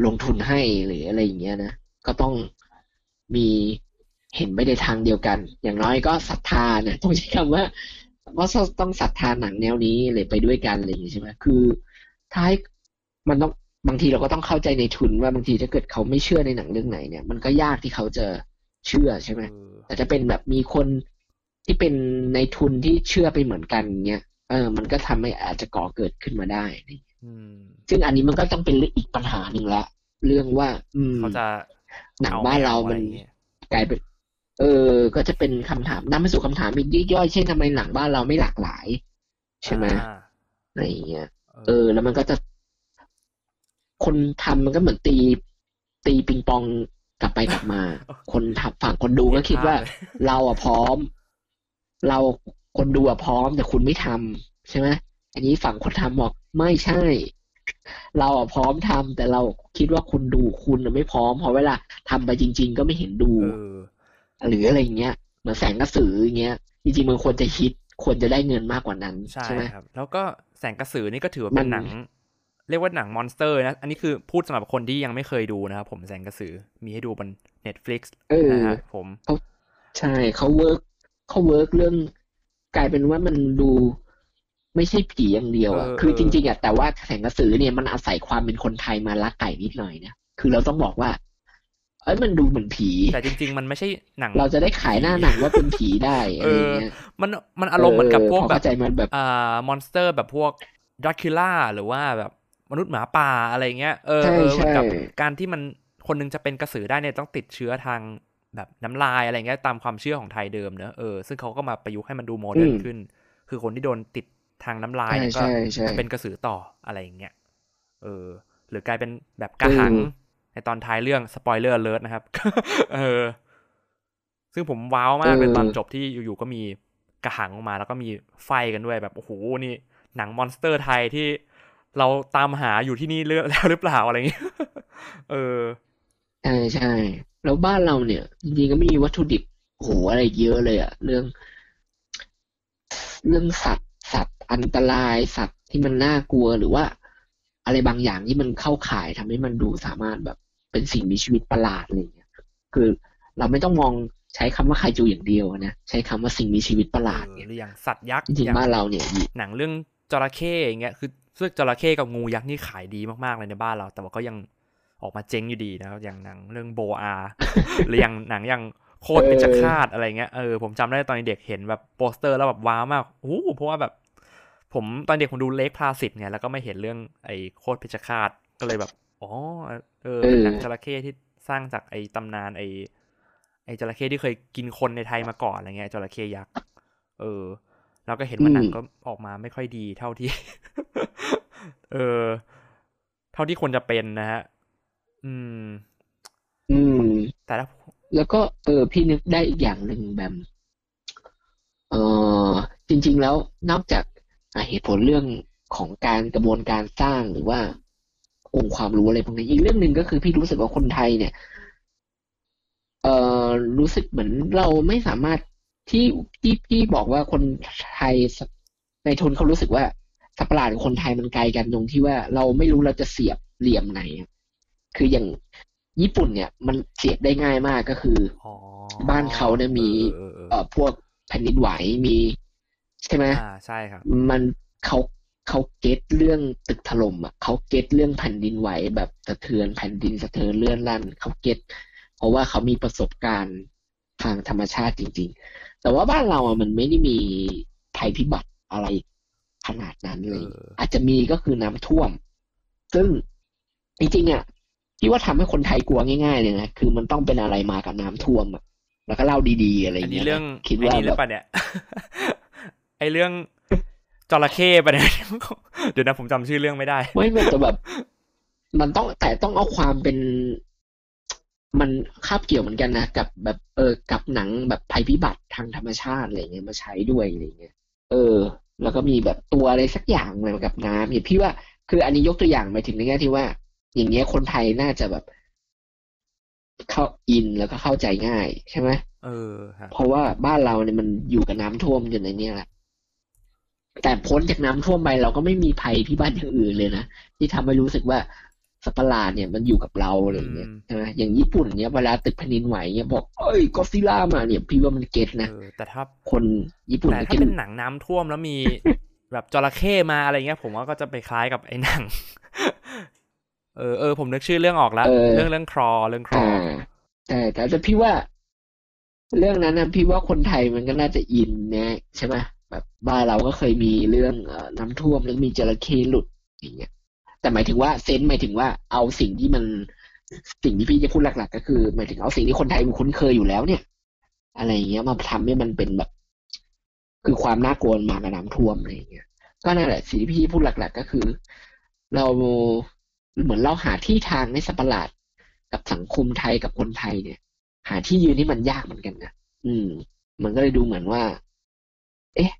ลงทุนให้หรืออะไรอย่างเงี้ยนะ ก็ต้องมี เห็นไปในทางเดียวกัน อย่างน้อยก็ศรัทธาเนี่ยต้องใช้คำว่าว่าต้องศรัทธาหนังแนวนี้เลยไปด้วยกันอะไรอย่างงี้ใช่ไหมคือท้ายมันต้องบางทีเราก็ต้องเข้าใจในทุนว่าบางทีถ้าเกิดเขาไม่เชื่อในหนังเรื่องไหนเนี่ย มันก็ยากที่เขาจะเชื่อใช่ไหมเออแต่จะเป็นแบบมีคนที่เป็นในทุนที่เชื่อไปเหมือนกันเงี้ยเออ มันก็ทำให้อาจจะก่อเกิดขึ้นมาได้อืมซึ่งอันนี้มันก็ต้องเป็นเรื่องอีกปัญหาหนึ่งละ เรื่องว่า อืมเขาจะหนังอบ้านไม่เราอมันอะไรอย่งงี้ยกลายเป็น เออ ก็จะเป็นคำถามนำไปสู่คำถามอีกยิกย่อยเช่นทำไมหนังบ้านเราไม่หลากหลาย ใช่ไหมอ่าอะไรอย่างเงี้ยเออเออ แล้วมันก็จะ คนทำมันก็เหมือนตี ตีปิงปองกลับไปกลับมา คนทำฝั่งคนดูก็คิดว่า เราอะพร้อม เราคนดูอะพร้อม แต่คุณไม่ทำใช่ไหมอันนี้ฝั่งคนทำบอกไม่ใช่ เราอะพร้อมทำแต่เราคิดว่าคุณดูคุณอะไม่พร้อมเพราะเวลาทำไปจริง ๆ ก็ไม่เห็นดูเออ หรืออะไรอย่างเงี้ยเหมือนแสงกระสืออย่างเงี้ยจริงๆมันควรจะฮิตควรจะได้เงินมากกว่านั้นใช่ใช่ไหมครับ แล้วก็แสงกระสือนี่ก็ถือว่าเป็นมันหนัง เรียกว่าหนัง monster นะ อันนี้คือพูดสำหรับคนที่ยังไม่เคยดูนะครับผมแสงกระสือมีให้ดูบน Netflix เออนะฮะผมใช่เขา workเขา work เรื่อง กลายเป็นว่ามันดูไม่ใช่ผีอย่างเดียวอะเออคือเออจริงๆอะแต่ว่าแสงกระสือเนี่ยมันอาศัยความเป็นคนไทยมาลักไก่นิดหน่อยนะคือเราต้องบอกว่า เอ้ยมันดูเหมือนผี แต่จริง ๆ มันไม่ใช่หนัง เราจะได้ขายหน้าหนังว่าเป็นผีได้อะไรอย่างเงี้ยมันมันอารมณ์เหมือนกับพวกพอแบเข้าใจมันแบบอ่า monster แบบพวกแดรกคูลาหรือว่าแบบมนุษย์หมาป่าอะไรเงี้ยเออใช่เออเหมือนกับใช่การที่มันคนหนึงจะเป็นกระสือได้เนี่ยต้องติดเชื้อทางแบบน้ำลายอะไรเงี้ยตามความเชื่อของไทยเดิมเนอะเออซึ่งเขาก็มาประยุกต์ให้มันดู modern ขึ้น คือคนที่โดนติดทางน้ำลายใช่เนี่ยก็ใช่ใช่เป็นกระสือต่ออะไรอย่างเงี้ยเออ หรือกลายเป็นแบบกระหังเออ ในตอนท้ายเรื่อง spoiler alert นะครับ เออ ซึ่งผมว้าวมากเลยตอนจบที่อยู่ๆก็มีกระหังออกมา แล้วก็มีไฟกันด้วยแบบโอ้โหนี่ หนังมอนสเตอร์ไทยที่เราตามหาอยู่ที่นี่เลือกแล้วหรือเปล่าอะไรอย่างเงี้ยเออใช่ใช่แล้วบ้านเราเนี่ยจริงๆก็มีวัตถุดิบโอ้โหอะไรเยอะเลยอะเรื่อง เรื่องสัตว์สัตว์อันตรายสัตว์ที่มันน่ากลัวหรือว่า อะไรบางอย่างที่มันเข้าข่ายทำให้มันดูสามารถแบบเป็นสิ่งมีชีวิตประหลาดอะไรอย่างเงี้ยคือเราไม่ต้องมองใช้คำว่าไคจูอย่างเดียวนะใช้คำว่าสิ่งมีชีวิตประหลาดเออเนี่ยหรืออย่างสัตว์ยักษ์จริงอย่างๆบ้านเราเนี่ยหนังเรื่องจระเข้อย่างเงี้ยคือซึ่งจระเข้กับงูยักษ์นี่ขายดีมากๆเลยในบ้านเรา แต่ว่าก็ยังออกมาเจ๊งอยู่ดีนะครับอย่างหนังเรื่องโบอาหรืออย่างหนังอย่างโคตรเป็นจคาตอะไรเงี้ยเออผมจำได้ตอนเด็กเห็นแบบโปสเตอร์แล้วแบบว้าวมากโอ้โหเพราะว่าแบบ ผมตอนเด็กผมดูเล็กพลาสิตไงแล้วก็ไม่เห็นเรื่องไอ้โคตรเพชฌฆาตก็เลยแบบอ๋อเออเป็นหนังจระเข้ที่สร้างจากไอ้ตำนานไอ้ไอ้จระเข้ที่เคยกินคนในไทยมาก่อนอะไรเงี้ยจระเข้ยักษ์เออเราก็เห็นว่าหนังก็ออกมาไม่ค่อยดีเท่าที่ เออ เท่าที่ควรจะเป็นนะฮะอืม อืม แต่ถ้าแล้วก็เออพี่นึกได้อีกอย่างหนึ่งแบบ เออจริง ๆ แล้วนอกจากอะ เหตุผลเรื่องของการกระบวนการสร้างหรือว่าองค์ความรู้อะไรพวกนี้อีกเรื่องหนึ่งก็คือพี่รู้สึกว่าคนไทยเนี่ยเออรู้สึกเหมือนเราไม่สามารถที่ที่พี่บอกว่าคนไทยในทุนเขารู้สึกว่าสัตว์ประหลาดกับคนไทยมันไกลกันตรงที่ว่าเราไม่รู้เราจะเสียบเหลี่ยมไหน คืออย่างญี่ปุ่นเนี่ย มันเสียบได้ง่ายมากก็คืออ๋อบ้านเขาเนี่ยมีเออเออเออเอ่อพวกแผ่นดินไหวมี ใช่ไหมอ่าใช่ครับ มันเขาเขา get เรื่องตึกถล่มอะเขา get เรื่องแผ่นดินไหวแบบสะเทือนแผ่นดินสะเทือนเลื่อนลั่นเขา get เพราะว่าเขามีประสบการณ์ทางธรรมชาติจริง ๆ แต่ว่าบ้านเราอะมันไม่ได้มีภัยพิบัติอะไรขนาดนั้นเลยเอออาจจะมีก็คือน้ำท่วม ซึ่งจริงๆอะพี่ว่าทำให้คนไทยกลัวง่ายๆเลยนะคือมันต้องเป็นอะไรมากับน้ำท่วมอะแล้วก็เล่าดีๆอะไรออันย่างนี้เงี้ยเรื่องนะคิดอันว่านี้หแบรือบเปล่าเนี่ย ไอเรื่องจระเข้ปะเนี่ยเดี๋ยวนะผมจำชื่อเรื่องไม่ได้ ไม่มันจะแบบ มันต้องแต่ต้องเอาความเป็น มันคาบเกี่ยวเหมือนกันนะกับแบบเออกับหนังแบบภัยพิบัติทางธรรมชาติอะไรเงี้ยมาใช้ด้วยอะไรเงี้ยเออ แล้วก็มีแบบตัวอะไรสักอย่างอะไรกับน้ำเนี่ยพี่ว่าคืออันนี้ยกตัวอย่างไปถึงในแง่ที่ว่า อย่างเงี้ยคนไทยน่าจะแบบ เข้าอินแล้วก็เข้าใจง่ายใช่ไหมเออฮะเพราะว่าบ้านเราเนี่ยมันอยู่กับน้ำท่วมอยู่ในเนี้แหละ แต่พ้นจากน้ำท่วมไปเราก็ไม่มีภัยพิบัติอย่างอื่นเลยนะที่ทำให้รู้สึกว่าสัตว์ประหลาดเนี่ยมันอยู่กับเราอะไรอย่างเงี้ยใช่ไหมอย่างญี่ปุ่นเนี่ยเวลาตึกแผ่นดินไหวเนี่ยบอกเอ้ยก็ซิล่ามาเนี่ยพี่ว่ามันเก็ตนะเออแต่ถ้าคนญี่ปุ่นแต่ก็ถ้าเก็ตเป็นหนังน้ำท่วมแล้วมีแบบจระเข้มาอะไรเงี้ย ผมว่าก็จะไปคล้ายกับไอ้หนังเออเออผมนึกชื่อเรื่องออกแล้วเรื่องเรื่องครอเรื่องครออ่าแต่แต่แต่พี่ว่า เรื่องนั้นนะพี่ว่าคนไทยมันก็น่าจะอินนะใช่ไหม แบบบ้านเราก็เคยมีเรื่องอน้ำท่วมแล้วมีจระเข้หลุดอย่างเงี้ย แต่หมายถึงว่าเซนส์หมายถึงว่าเอาสิ่งที่มันสิ่งที่พี่จะพูดหลัก ๆ ก็คือ หมายถึงเอาสิ่งที่คนไทยมันคุ้นเคยอยู่แล้วเนี่ย อะไรอย่างเงี้ยมาทำให้มันเป็นแบบ คือความน่ากลัวมากับน้ำท่วมอะไรอย่างเงี้ยก็นั่นแหละสิ่งที่พี่พูดหลัก ๆ ก็คือ เราเหมือนเราหาที่ทางในสัตว์ปหลาดกับสังคมไทยกับคนไทยเนี่ย หาที่ยืนที่มันยากเหมือนกันนะอืม มันก็เลยดูเหมือนว่า เอ๊ะ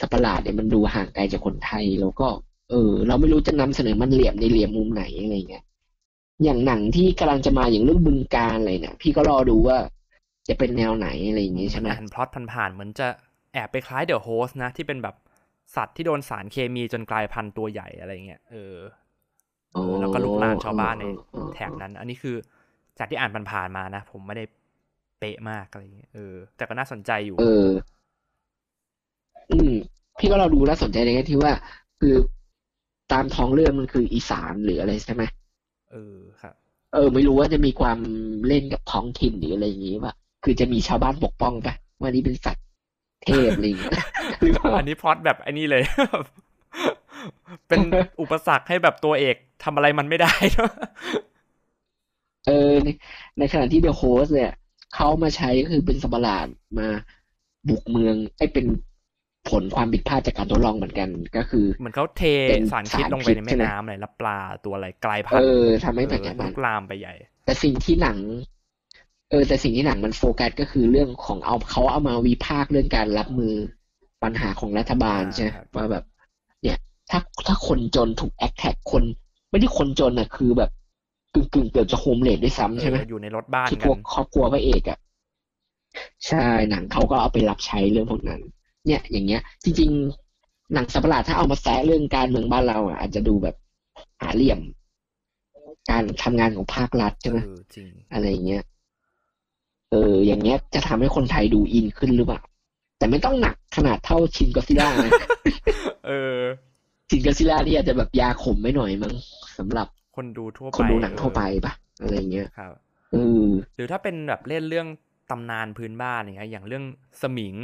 สัตว์ประหลาดเนี่ยมันดูห่างไกลจากคนไทยแล้วก็ เออ เราไม่รู้จะนำเสนอมันเหลี่ยมในเหลี่ยมมุมไหนอะไรเงี้ยอย่างหนังที่กำลังจะมาอย่างเรื่องบึงการอะไรเนี่ยพี่ก็รอดูว่าจะเป็นแนวไหนอะไรอย่างงี้ใช่ไหมอ่านพล็อตผ่านๆเหมือนจะแอบไปคล้ายเดอะโฮสนะที่เป็นแบบสัตว์ที่โดนสารเคมีจนกลายพันธุ์ตัวใหญ่อะไรเงี้ยเอออ๋อแล้วก็ลุกลามชาวบ้านในอ๋ออ๋อแถบนั้น อันนี้คือจากที่อ่านผ่านๆมานะ ผมไม่ได้เป๊ะมากอะไรเงี้ยเออแต่ก็น่าสนใจอยู่ เออ อืมพี่ว่าเราดูแล้วสนใจในแง่ที่ว่า คือตามท้องเรื่องมันคืออีสานหรืออะไรใช่ไหมเออครับเออ ไม่รู้ว่าจะมีความเล่นกับท้องถิ่นหรืออะไรอย่างงี้ป่ะคือจะมีชาวบ้านปกป้องปะว่านี่เป็นสัตว์เทพอะไรอย่างเงี้ยหรือเปล่าอันนี้พล็อตแบบไอ้นี่เลย เป็นอุปสรรคให้แบบตัวเอกทำอะไรมันไม่ได้เออในในขณะที่เดอะโฮสเนี่ยเขามาใช้ก็คือเป็นสตว์ประหลาดมาบุกเมืองไอ้เป็น ผลความผิดพลาดจากการทดลองเหมือนกันก็คือ เหมือนเขาเทเป็นสารพิษสารลงไปในพิษแม่ใช่ไหมน้ำอะไรแล้วปลาตัวอะไรกลายพันธุ์อทำให้แบบเออนั้นลุกลามไปใหญ่ แต่สิ่งที่หนัง เออ แต่สิ่งที่หนังมันโฟกัสก็คือเรื่องของเอาเขาเอามาวิพากษ์เรื่องการรับมือปัญหาของรัฐบาลอ่าใช่ไหมครับว่าแบบ เนี่ย ถ้าถ้าคนจนถูก attack คนไม่ได้คนจนอะคือแบบกึ่งกึ่งๆเกือบจะ homeless ด้วยซ้ำใช่ไหมเอออยู่ในรถบ้านที่พกัวนกครอบครัวพระเอกอะใช่หนังเขาก็เอาไปรับใช้เรื่องพวกนั้น เนี่ย อย่างเงี้ย จริง ๆ หนังสัตว์ประหลาดถ้าเอามาแซะเรื่องการเมืองบ้านเราอะอาจจะดูแบบหาเหลี่ยม การทำงานของภาครัฐใช่ไหมเออจริงอะไรอย่างเงี้ยเออ อย่างเงี้ยจะทำให้คนไทยดูอินขึ้นหรือเปล่า แต่ไม่ต้องหนักขนาดเท่าชินก็ซิล่านะเออชินก็ซิล่านี่อาจจะแบบยาขมไม่หน่อยมั้งสำหรับคนดูทั่วไปคนดูหนังทั่วไปเออปะอะไรอย่างเงี้ยครับเออหรือถ้าเป็นแบบเล่นเรื่องตำนานพื้นบ้านอย่างเงี้ยอย่างเรื่องสมิง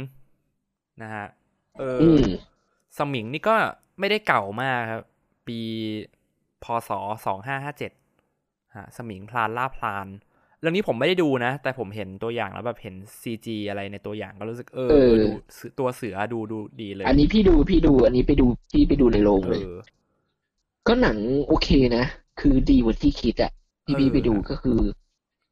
นะฮะเอออือมสมิงนี่ก็ไม่ได้เก่ามากครับ ปีพศสองห้าห้าเจ็ดฮะสมิงพลานล่าพลานเรื่องนี้ผมไม่ได้ดูนะ แต่ผมเห็นตัวอย่างแล้วแบบเห็นซีจีอะไรในตัวอย่างก็รู้สึกเออเออดูตัวเสือดูดูดีเลย อันนี้พี่ดูพี่ดูอันนี้ไปดูพี่ไปดูในโรงเอเลยอก็หนังโอเคนะ คือดีกว่าที่คิดอะที่พี่เออไปดูก็คือ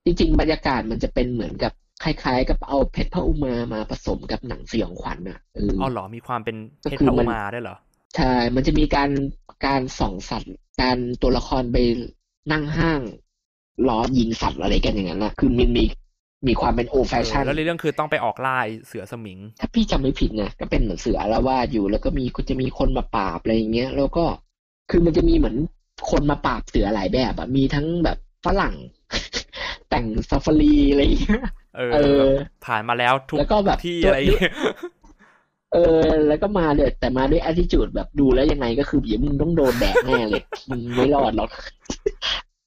จริง ๆ บรรยากาศมันจะเป็นเหมือนกับ คล้ายๆ กับเอาเพชรพระอุมามาผสมกับหนังสยองขวัญอะเอออ๋อเหรอมีความเป็นก็เพชรคือพระอุมันมาด้วยเหรอใช่ มันจะมีการการส่องสัตว์ การตัวละครไปนั่งห้างล้อยิงสัตว์อะไรกันอย่างนั้นนะคือมันมีมีความเป็นโอแฟชั่นแล้วในเรื่องคือต้องไปออกล่าไอ้เสือสมิง ถ้าพี่จำไม่ผิดนะก็เป็นเหมือนเสืออาละวาดอยู่ แล้วก็มีก็จะมีคนมาปราบอะไรอย่างเงี้ย แล้วก็คือมันจะมีเหมือนคนมาปราบเสือหลายแบบอะมีทั้งแบบ ฝรั่ง แต่งซาฟารีอะไรอย่างเงี้ยเออเออผ่านมาแล้วทุกแล้วก็แบบที่อะไรอย่างเงี้ยเออ แล้วก็มาเลยแต่มาด้วย attitude แบบดูแล้วยังไงก็คือเดี๋ยวมึงต้องโดนแดกแน่เลยมึงไม่รอดหรอก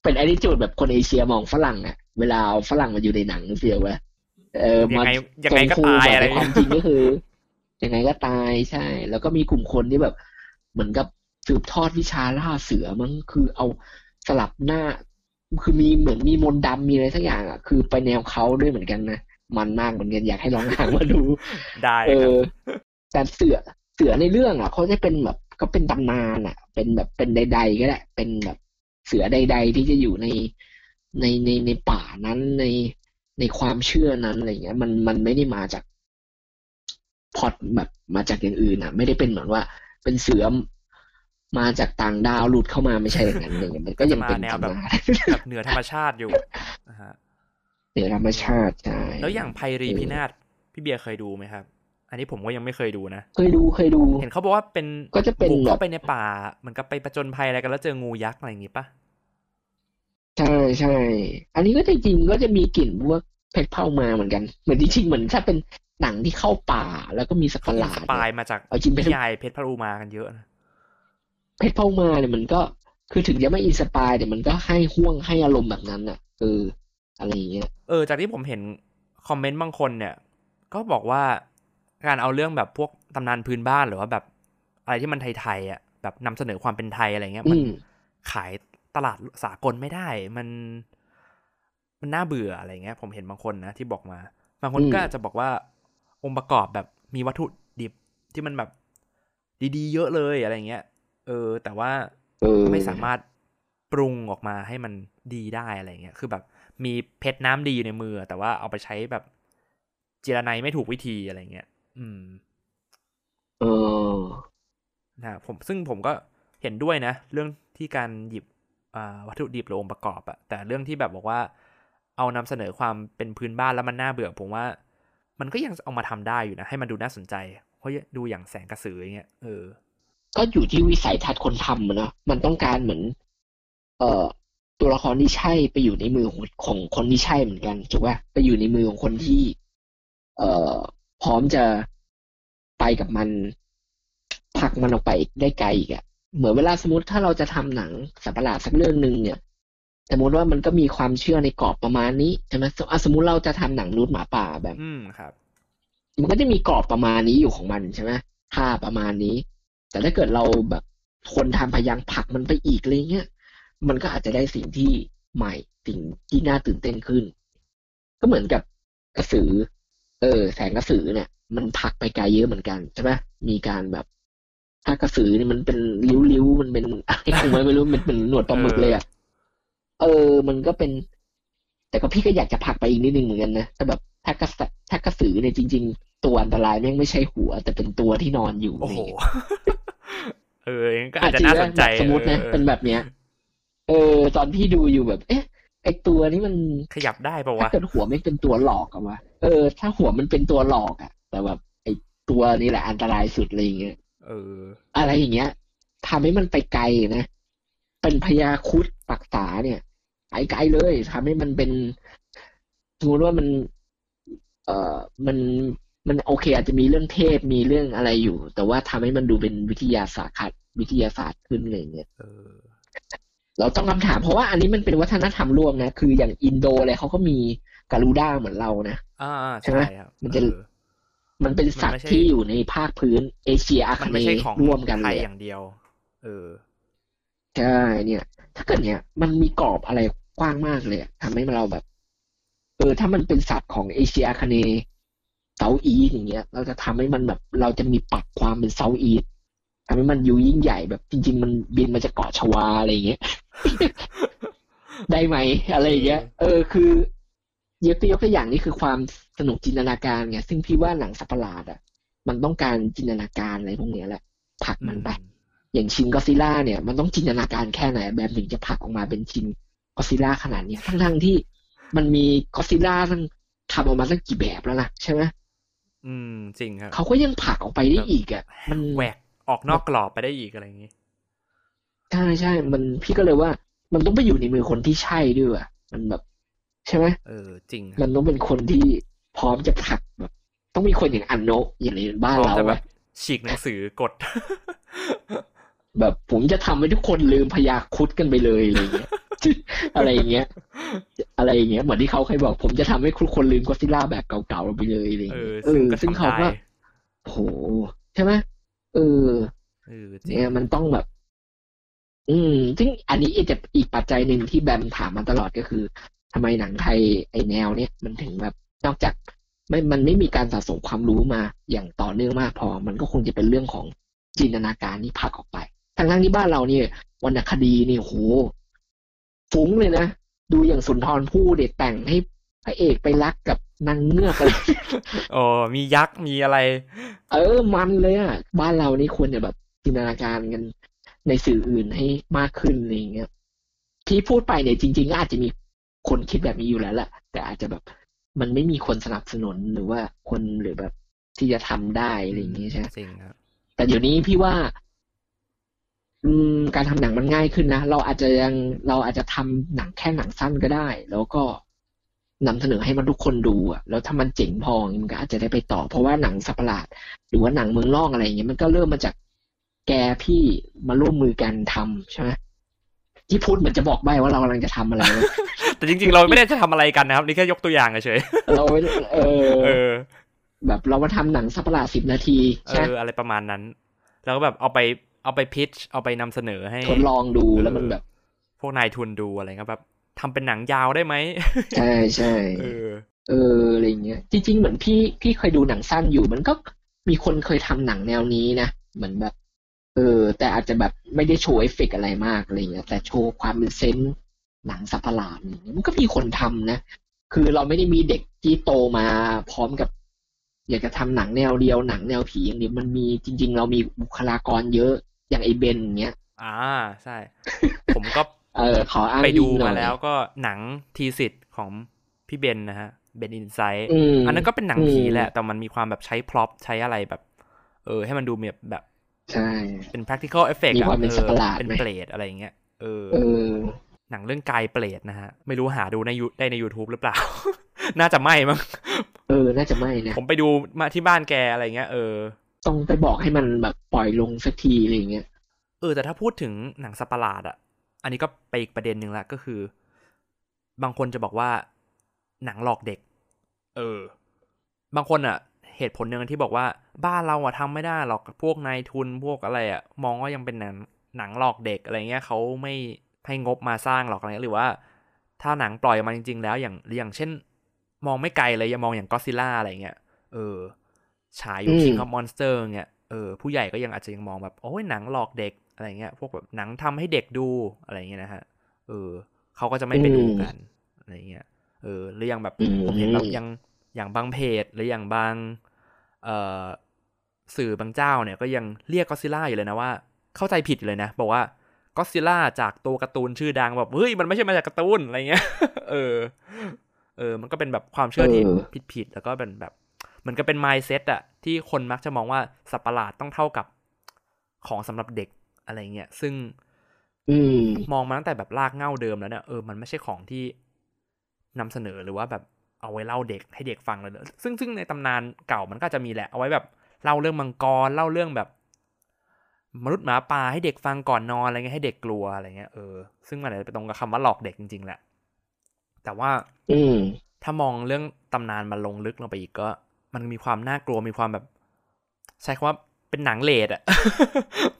เป็น attitude แบบคนเอเชียมองฝรั่งอะเวลาเอาฝรั่งมาอยู่ในหนังเฟียวไหมเออยัมางไงยังไงก็ทรงตายคูอะไรแต่ความจริงก็คือยังไงก็ตายใช่ แล้วก็มีกลุ่มคนที่แบบ เหมือนกับสืบทอดวิชาล่าเสือมั้งคือเอาสลับหน้า คือมีเหมือนมีมนต์ดำมีอะไรสักอย่างอะ คือไปแนวเขาด้วยเหมือนกันนะมันมากเหมือนกันอยากให้ลองหามาดูได้เอครับอแต่เสือเสือในเรื่องอะเขาจะเป็นแบบก็เป็นตำนานอะ เป็นแบบเป็นใด ๆ ก็ได้เป็นแบบเสือใด ๆ ที่จะอยู่ในในในในป่านั้นในในความเชื่อนั้นอะไรเงี้ย มันมันไม่ได้มาจากพล็อดแบบมาจากอย่างอื่นอะ ไม่ได้เป็นเหมือนว่า เป็นเสือ มาจากต่างดาวหลุดเข้ามาไม่ใช่อย่างนั้นเลยมันก็ยังเป็นจะมาแนวแบบตำนานแบบเหนือธรรมชาติอยู่นะฮะเหนือธรรมชาติใช่แล้วอย่างไพรีพินาศพี่เบียร์เคยดูไหมครับ อันนี้ผมก็ยังไม่เคยดูนะเคยดูเคยดู เห็นเขาบอกว่าเป็นก็จะเป็นบุกแบบเข้าไปในป่าเหมือนกับไปประจนภัยอะไรกันแล้วเจองูยักษ์อะไรอย่างงี้ปะใช่ใช่ อันนี้ก็จริงๆก็จะมีกลิ่นพวกเพชรเผามาเหมือนกัน เหมือนจริงๆเหมือนถ้าเป็นหนังที่เข้าป่าแล้วก็มีสัตว์ปเขาระหอินลาสดปายเนี่ยมาจากเอาจริงเพนิชรยายเพชรพระอูมากันเยอะนะ เพชรเผามาเนี่ยมันก็คือถึงจะไม่อินสปายแต่มันก็ให้ห่วงให้อารมณ์แบบนั้นอะเอออะไรอย่างเงี้ยเออ จากที่ผมเห็นคอมเมนต์บางคนเนี่ย ก็บอกว่าการเอาเรื่องแบบพวกตำนานพื้นบ้านหรือว่าแบบอะไรที่มันไทยๆอะแบบนำเสนอความเป็นไทยอะไรเงี้ยอืมันมขายตลาดสากลไม่ได้ มันมันน่าเบื่ออะไรเงี้ย ผมเห็นบางคนนะที่บอกมา บางคนอืมก็อาจจะบอกว่าองค์ประกอบแบบมีวัตถุดิบที่มันแบบดีๆ เยอะเลยอะไรเงี้ย เออ แต่ว่าเออไม่สามารถปรุงออกมาให้มันดีได้อะไรเงี้ย คือแบบมีเพชรน้ำดีอยู่ในมือ แต่ว่าเอาไปใช้แบบเจรไนไม่ถูกวิธีอะไรเงี้ย อืม เออนะผมซึ่งผมก็เห็นด้วยนะ เรื่องที่การหยิบอ่าวัตถุดิบหรือองค์ประกอบอะแต่เรื่องที่แบบบอกว่า เอานำเสนอความเป็นพื้นบ้านแล้วมันน่าเบื่อ ผมว่า มันก็ยังเอามาทำได้อยู่นะ ให้มันดูน่าสนใจ เพราะดูอย่างแสงกระสืออย่างเงี้ย เออ ก็อยู่ที่วิสัยทัศน์คนทำอะเนาะมันต้องการเหมือน เอ่อ ตัวละครที่ใช่ไปอยู่ในมือของของคนที่ใช่เหมือนกันถูกป่ะไปอยู่ในมือของคนที่ เอ่อ พร้อมจะไปกับมันผลักมันออกไปได้ไกลอีกอะเหมือนเวลาสมมติถ้าเราจะทำหนังสัตว์ประหลาดสักเรื่องหนึ่งเนี่ยสมมติว่ามันก็มีความเชื่อในกรอบประมาณนี้ใช่ไหมอะสมมติเราจะทำหนังรูดหมาป่าแบบ อืมครับ มันก็จะมีกรอบประมาณนี้อยู่ของมันใช่ไหมค่าประมาณนี้ แต่ถ้าเกิดเราแบบคนทำพยายามผลักมันไปอีกอะไรเงี้ย มันก็อาจจะได้สิ่งที่ใหม่สิ่งที่น่าตื่นเต้นขึ้น ก็เหมือนกับกระสือ เออ แสงกระสือเนี่ย มันผลักไปไกลเยอะเหมือนกันใช่ไหมมีการแบบถ้ากระสือนี่มันเป็นริ้วๆมันเป็นอะไรของมันไม่รู้มันเป็นหนวดปลาหมึกเลยอะเออ มันก็เป็น แต่ก็พี่ก็อยากจะผลักไปอีกนิดนึงเหมือนกันนะแต่แบบถ้ากระสถ้ากระสือเนี่ยจริง ๆ ตัวอันตรายแม่งไม่ใช่หัว แต่เป็นตัวที่นอนอยู่โอ้โห เงี้ยเอองั้นก็อาจจะน่าสนใจแบบสมมตินะออเป็นแบบเนี้ย เออ ตอนพี่ดูอยู่แบบ เอ๊ะ ไอตัวนี้มันขยับได้ปะถ้าวะเกิดหัวไม่เป็นตัวหลอกอะวะเออ ถ้าหัวมันเป็นตัวหลอกอะแต่แบบไอตัวนี้แหละอันตรายสุดอะไรอย่างเงี้ยเออ อะไรอย่างเงี้ยทำให้มันไปไกลนะ เป็นพญาครุดปักษาเนี่ยไปไกลเลยทำให้มันเป็นสมมติว่ามัน เอ่อมัน มันโอเค อาจจะมีเรื่องเทพมีเรื่องอะไรอยู่ แต่ว่าทำให้มันดูเป็นวิทยาศาสตร์ขัดวิทยาศาสตร์ขึ้นอะไรอย่างเงี้ยเออเราต้องคำถามเพราะว่าอันนี้มันเป็นวัฒนธรรมร่วมนะ คืออย่างอินโดอะไรเขาก็มีการูด้าเหมือนเรานะอ่าใช่ไหมใช่ครับมันจะเออมันเป็นสัตมันไม่ว์ใช่ที่อยู่ในภาคพื้น เอเชียอามันคเนไม่ใช่ของร่วมกันไทเลยยออะย่างเดียว เออใช่เนี่ย ถ้าเกิดเนี่ย มันมีกรอบอะไรกว้างมากเลยอะทำให้เราแบบ เออ ถ้ามันเป็นสัตว์ของเอเชียอาคเนย์ เซาอีสอย่างเงี้ย เราจะทำให้มันแบบ เราจะมีปักความเป็นเซาอีสทำให้มันอยู่ยิ่งใหญ่แบบจริง ๆ มันบินมาจากเกาะชวาอะไรอย่างเงี้ย ได้ไหมอะไรอย่างเงี้ย เออ คือยกตัวยกตัวอย่างนี่คือความสนุกจินตนาการไงซึ่งพี่ว่าหนังสัตว์ประหลาดอะ มันต้องการจินตนาการอะไรพวกเนี้ยแหละผลักมันไปอย่างชินก็ซิล่าเนี่ย มันต้องจินตนาการแค่ไหนแบบถึงจะผลักออกมาเป็นชินก็ซิล่าขนาดเนี้ยทั้งๆที่มันมีก็ซิล่าทั้งทำออกมาสักกี่แบบแล้วนะใช่ไหม อืม จริงครับ เขาก็ยังผลักออกไปได้อีกอะ มันแหวกออกนอกกรอบไปได้อีกอะไรอย่างงี้ ใช่ใช่ มันพี่ก็เลยว่า มันต้องไปอยู่ในมือคนที่ใช่ด้วยอะมันแบบ ใช่ไหมเออ จริงครับมันต้องเป็นคนที่พร้อมจะผลักแบบ ต้องมีคนอย่างอันโนะอย่างในบ้านพร้อมเราจะแบอะบฉีกหนังสือกด แบบผมจะทำให้ทุกคนลืมพยาครุดกันไปเลยอะไรเงี้ย อะไรอย่างเงี้ย อะไรอย่างเงี้ยเหมือนที่เขาเคยบอก ผมจะทำให้ทุกคนลืมก็อดซิลล่าแบบเก่าๆไปเลยอะไรเอเงี้อยเออซึ่ซึ่งงก็เขาทำได้ก็โหใช่ไหมเออเออจริงเนี่ยมันต้องแบบ อืมซึ่งอันนี้จะอีกปัจจัยหนึ่งที่แบมถามมาตลอดก็คือทำไมหนังไทยไอแนวเนี้ยมันถึงแบบนอกจากไม่มันไม่มีการสะสมความรู้มาอย่างต่อเนื่องมากพอ มันก็คงจะเป็นเรื่องของจินตนาการที่ผลักออกไป ทางทั้งที่บ้านเราเนี่ยวรรณคดีนี่โหฟุ้งเลยนะ ดูอย่างสุนทรภู่เด็ดแต่งให้พระเอกไปรักกับนางเงือกอะไรโอ้มียักษ์มีอะไร เออมันเลยอะ บ้านเรานี่ควรจะแบบจินตนาการกันในสื่ออื่นให้มากขึ้นอะไรอย่างเงี้ยที่พูดไปเนี่ยจริงๆก็อาจจะมีคนคิดแบบนี้อยู่แล้วแหละแต่อาจจะแบบมันไม่มีคนสนับสนุนหรือว่าคนหรือแบบที่จะทำได้อะไรอย่างเงี้ยใช่ไหมจริงครับแต่เดี๋ยวนี้พี่ว่าอืม การทำหนังมันง่ายขึ้นนะ เราอาจจะยังเราอาจจะทำหนังแค่หนังสั้นก็ได้ แล้วก็นำเสนอให้มันทุกคนดูอะแล้วถ้ามันเจ๋งพอมันก็อาจจะได้ไปต่อ เพราะว่าหนังสัตว์ประหลาด หรือว่าหนังเมืองล่องอะไรอย่างเงี้ยมันก็เริ่มมาจากแกพี่มาร่วมมือกันทำใช่ไหมที่พูดเหมือนจะบอกใบว่าเรากำลังจะทำอะไรนะแต่จริง ๆ เราไม่ได้จะทำอะไรกันนะครับ นี่แค่ยกตัวอย่างเฉยเราไม่เออๆเออแบบเรามาทำหนังสัตว์ประหลาดสิบนาทีเอใช่ไหมออะไรประมาณนั้น แล้วก็แบบเอาไป เอาไป pitch เอาไปนำเสนอให้ทดลองดูเออแล้วมันแบบ พวกนายทุนดูอะไรเงี้ยแบบทำเป็นหนังยาวได้ไหมใช่ใช่เออ เอออะไรเงี้ย จริง ๆ เหมือนพี่พี่เคยดูหนังสั้นอยู่ มันก็มีคนเคยทำหนังแนวนี้นะเหมือนแบบ เออ แต่อาจจะแบบไม่ได้โชว์เอฟเฟกต์อะไรมากอะไรเงี้ยแต่โชว์ความเป็น senseหนังสัตว์ประหลาดอย่างเงี้ยมันก็มีคนทำนะคือเราไม่ได้มีเด็กที่โตมาพร้อมกับ อยากจะทำหนังแนวเดียวหนังแนวผีอย่างเดียวมันมีจริง ๆ เรามีบุคลากรเยอะ อย่างไอเบนอย่างเงี้ย อ่าใช่ ผมก็เออขออ้างไปดูอิงหน่มาอยแล้วก็หนังทีสิทธิ์ของพี่เบนนะฮะเบนอินไซต์อืมอันนั้นก็เป็นหนังผีอืมแหละ แต่มันมีความแบบใช้พร็อพใช้อะไรแบบ เออ ให้มันดูแบบแบบ ใช่ เป็น practical effect มีอะความเป็นออสัตว์ประหลาดเป็นไหมเปรตอะไรอย่างเงี้ยเออเออ หนังเรื่องกายเปรตนะฮะ ไม่รู้หาดูในยูได้ใน YouTube หรือเปล่า น่าจะไม่มั้งเออ น่าจะไม่นะ ผมไปดูมาที่บ้านแกอะไรเงี้ยเออ ต้องไปบอกให้มันแบบปล่อยลงสักทีอะไรอย่างเงี้ยเออแต่ถ้าพูดถึงหนังสัปหลาดอะอันนี้ก็ไปอีกประเด็นหนึ่งละก็คือ บางคนจะบอกว่าหนังหลอกเด็ก เออ บางคนอะเหตุผลหนึ่งที่บอกว่าบ้านเราอะทำไม่ได้หรอกพวกนายทุนพวกอะไรอะมองว่ายังเป็นหนังหนังหลอกเด็กอะไรเงี้ยเขาไม่ให้งบมาสร้างหรอกอะไรเงี้ยหรือว่า ถ้าหนังปล่อยมาจริง ๆ แล้วอย่างอย่างเช่น มองไม่ไกลเลยอย่ามองอย่างก็ซิล่าอะไรเงี้ยเออ ฉายอยู่อืม King of Monster เงี้ยเออผู้ใหญ่ก็ยังอาจจะยังมองแบบโอ้ยหนังหลอกเด็กอะไรเงี้ย พวกแบบหนังทำให้เด็กดูอะไรเงี้ยนะฮะเออเขาก็จะไม่ไปดูกันอะไรเงี้ยเออหรืออย่างแบบอืมผมเห็นแบบอย่างอย่างบางเพจหรืออย่างบางเอ่อสื่อบางเจ้าเนี่ยก็ยังเรียกก็ซิล่าอยู่เลยนะว่า เข้าใจผิดอยู่เลยนะ บอกว่าก็ซิล่าจากตัวการ์ตูนชื่อดังแบบเฮ้ยมันไม่ใช่มาจากการ์ตูนอะไรเงี้ย เออ เออ มันก็เป็นแบบความเชื่อที่เออผิดๆแล้วก็เป็นแบบ เหมือนกับเป็น mindset อะที่คนมักจะมองว่าสัตว์ประหลาดต้องเท่ากับของสำหรับเด็กอะไรเงี้ยซึ่งอืมมองมาตั้งแต่แบบลากเหง้าเดิมแล้วเนี่ยเออมันไม่ใช่ของที่นำเสนอหรือว่าแบบเอาไว้เล่าเด็กให้เด็กฟังเลยเลยซึ่งซึ่งในตำนานเก่ามันก็จะมีแหละ เอาไว้แบบเล่าเรื่องมังกรเล่าเรื่องแบบ มนุษย์หมาป่าให้เด็กฟังก่อนนอนอะไรเงี้ยให้เด็กกลัวอะไรเงี้ยเออซึ่งมันอาจจะไปตรงกับคำว่าหลอกเด็กจริงๆแหละ แต่ว่า อืมถ้ามองเรื่องตำนานมาลงลึกลงไปอีกก็ มันมีความน่ากลัวมีความแบบ ใช้คำว่าเป็นหนังเลดอะ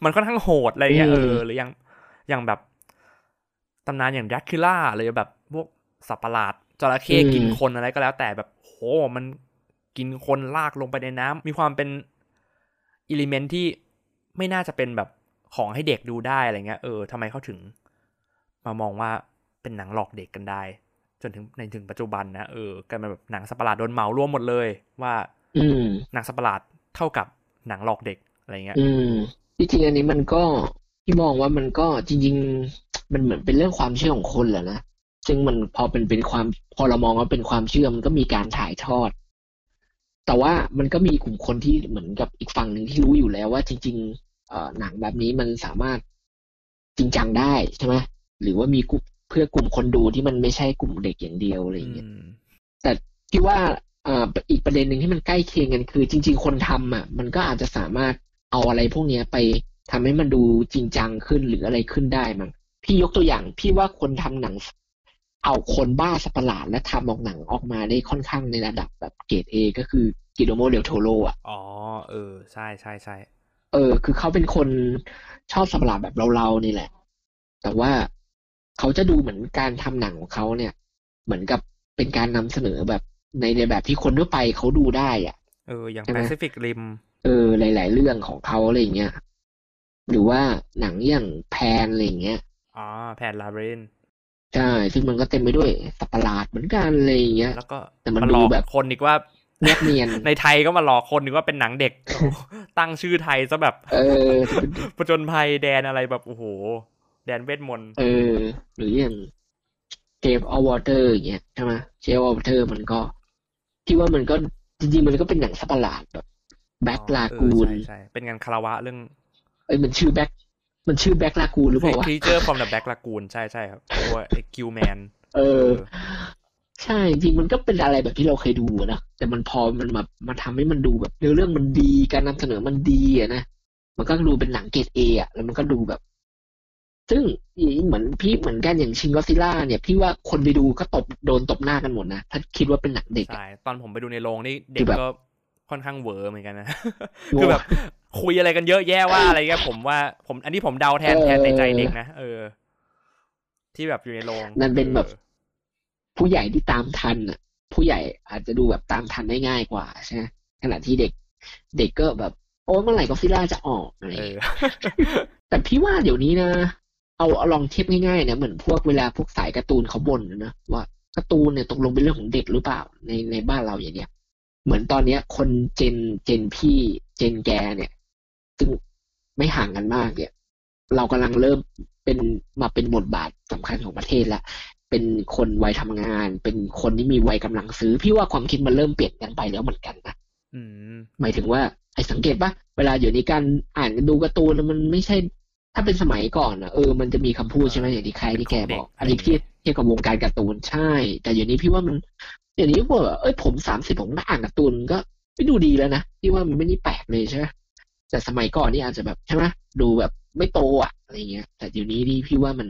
มันค่อนข้างโหดอะไรเงี้ยอืเอมอหรืออย่างอย่างแบบตำนานอย่างดักคิล่าหรือแบบพวกสัตว์ประหลาดจระเข้กินคนอะไรก็แล้ว แต่แบบโหมันกินคนลากลงไปในน้ำมีความเป็นอิเลเมนที่ไม่น่าจะเป็นแบบของให้เด็กดูได้อะไรเงี้ยเออทำไมเขาถึง มามองว่าเป็นหนังหลอกเด็กกันได้ จนถึงในถึงปัจจุบันนะเออกลายเป็นแบบหนังสัตว์ประหลาดโดนเหมารวมหมดเลย ว่า อืมหนังสัตว์ประหลาดเท่ากับหนังหลอกเด็กอะไรเงี้ย อืมจริงๆอันนี้มันก็ที่มองว่ามันก็จริง ๆ มันเหมือนเป็นเรื่องความเชื่อของคนแหละนะซึ่งมันพอเป็นเป็นความพอเรามองว่าเป็นความเชื่อมันก็มีการถ่ายทอด แต่ว่ามันก็มีกลุ่มคนที่เหมือนกับอีกฝั่งหนึ่งที่รู้อยู่แล้วว่าจริง ๆ เอ่อหนังแบบนี้มันสามารถจริงจังได้ใช่ไหมหรือว่ามีกลุ่ม เพื่อกลุ่มคนดูที่มันไม่ใช่กลุ่มเด็กอย่างเดียวอะไรอย่างเงี้ยอืมแต่ที่ว่าเอ่ออีกประเด็นหนึ่งที่มันใกล้เคียงกันคือ จริง ๆ คนทำอะ มันก็อาจจะสามารถเอาอะไรพวกเนี้ยไปทำให้มันดูจริงจังขึ้นหรืออะไรขึ้นได้มั้งพี่ยกตัวอย่างพี่ว่าคนทำหนัง เอาคนบ้าสัตว์ประหลาดและทำออกหนังออกมาได้ค่อนข้างในระดับแบบเกรดเอก็คือกิโดโมเดลโทโรอะอ๋อเออใช่ใช่ใช่เออ คือเขาเป็นคนชอบสัตว์ประหลาดแบบเราๆนี่แหละ แต่ว่า เขาจะดูเหมือนการทำหนังของเขาเนี่ย เหมือนกับเป็นการนำเสนอแบบในในแบบที่คนทั่วไปเขาดูได้อะ เออ อย่างใช่ไหม Pacific Rim เออ หลาย ๆ เรื่องของเขาอะไรอย่างเงี้ย หรือว่าหนังอย่างแพนอะไรอย่างเงี้ย อ๋อ แพนลาเรนใช่ ซึ่งมันก็เต็มไปด้วยสัตว์ประหลาดเหมือนกันอะไรอย่างเงี้ย แล้วก็แต่มันมาหลอกดูแบบคนอีกว่าเนียบเนียน ในไทยก็มาหลอกคนอีกว่าเป็นหนังเด็กโอ้โหตั้งชื่อไทยซะแบบ เออผจญภัยแดนอะไรแบบโอ้โห แดนเวทมนต์เออ หรืออย่าง Shape of Water อย่างเงี้ยใช่ไหม Shape of Water มันก็พี่ว่ามันก็จริงๆมันก็เป็นหนังสัตว์ประหลาดแบบ Black Lagoon เออใช่ใช่เป็นงานคารวะเรื่อง เอ้ยมันชื่อ Black มันชื่อ Black Lagoon หรือเปล่าวะ Creature from the Black Lagoon ใช่ใช่ครับตัวไอ้ Gill-manเออ ใช่จริงๆมันก็เป็นอะไรแบบที่เราเคยดูอะนะแต่มันพอมันมามาทำให้มันดูแบบเนื้อเรื่องมันดีการนำเสนอมันดีอะนะมันก็ดูเป็นหนังเกรดเออะแล้วมันก็ดูแบบ ซึ่งเหมือนพี่เหมือนกันอย่างชิงก็ซิล่าเนี่ยพี่ว่าคนไปดูก็ตบโดนตบหน้ากันหมดนะ ถ้าคิดว่าเป็นหนังเด็กอะใช่ตอนผมไปดูในโรงนี่เด็คืกอแบบก็ค่อนข้างเหวอเหมือนกันนะโว้คือแบบคุยอะไรกันเยอะแยะว่าอะไรเงี้ยผมว่าผม อันนี้ผมเดาแทนเออแทนในใจเด็กนะเออ ที่แบบอยู่ในโรงนั่นเป็นแบบออผู้ใหญ่ที่ตามทันอะ ผู้ใหญ่อาจจะดูแบบตามทันได้ง่ายกว่าใช่ไหมขณะที่เด็ก เด็กก็แบบโอ้ยเมื่อไหร่ก็ซิล่าจะออกอะไรอย่างเอเงี้ยอแต่พี่ว่าเดี๋ยวนี้นะ เอาเอาลองเทียบง่ายๆนะเหมือนพวกเวลาพวกสายการ์ตูนเขาบ่นนะว่าการ์ตูนเนี่ยตกลงเป็นเรื่องของเด็กหรือเปล่าในในบ้านเราอย่างเนี้ยเหมือนตอนเนี้ย คนเจนเจนพี่เจนแกเนี่ย ซึ่งไม่ห่างกันมากเนี่ย เรากำลังเริ่มเป็นมาเป็นบทบาทสำคัญของประเทศละเป็นคนวัยทำงาน เป็นคนที่มีวัยกำลังซื้อ พี่ว่าความคิดมันเริ่มเปลี่ยนกันไปแล้วเหมือนกันนะอืมหมายถึงว่าไอ้สังเกตปะเวลาอยู่ในการอ่านดูการ์ตูนแล้วมันไม่ใช่ ถ้าเป็นสมัยก่อนอะเออมันจะมีคำพูดใช่ไหมอย่างที่ใครที่แกบอก อันนี้พี่เทียบกับวงการการ์ตูนใช่ แต่อย่างนี้พี่ว่ามันอย่างนี้ว่าเอ้ยผมสามสิบผมก็อ่านการ์ตูนก็ไม่ดูดีแล้วนะพี่ว่ามันไม่ได้แปลกเลยใช่ไหมแต่สมัยก่อนนี่อาจจะแบบใช่ไหมดูแบบไม่โตอะอะไรเงี้ย แต่เดี๋ยวนี้นี่พี่ว่ามัน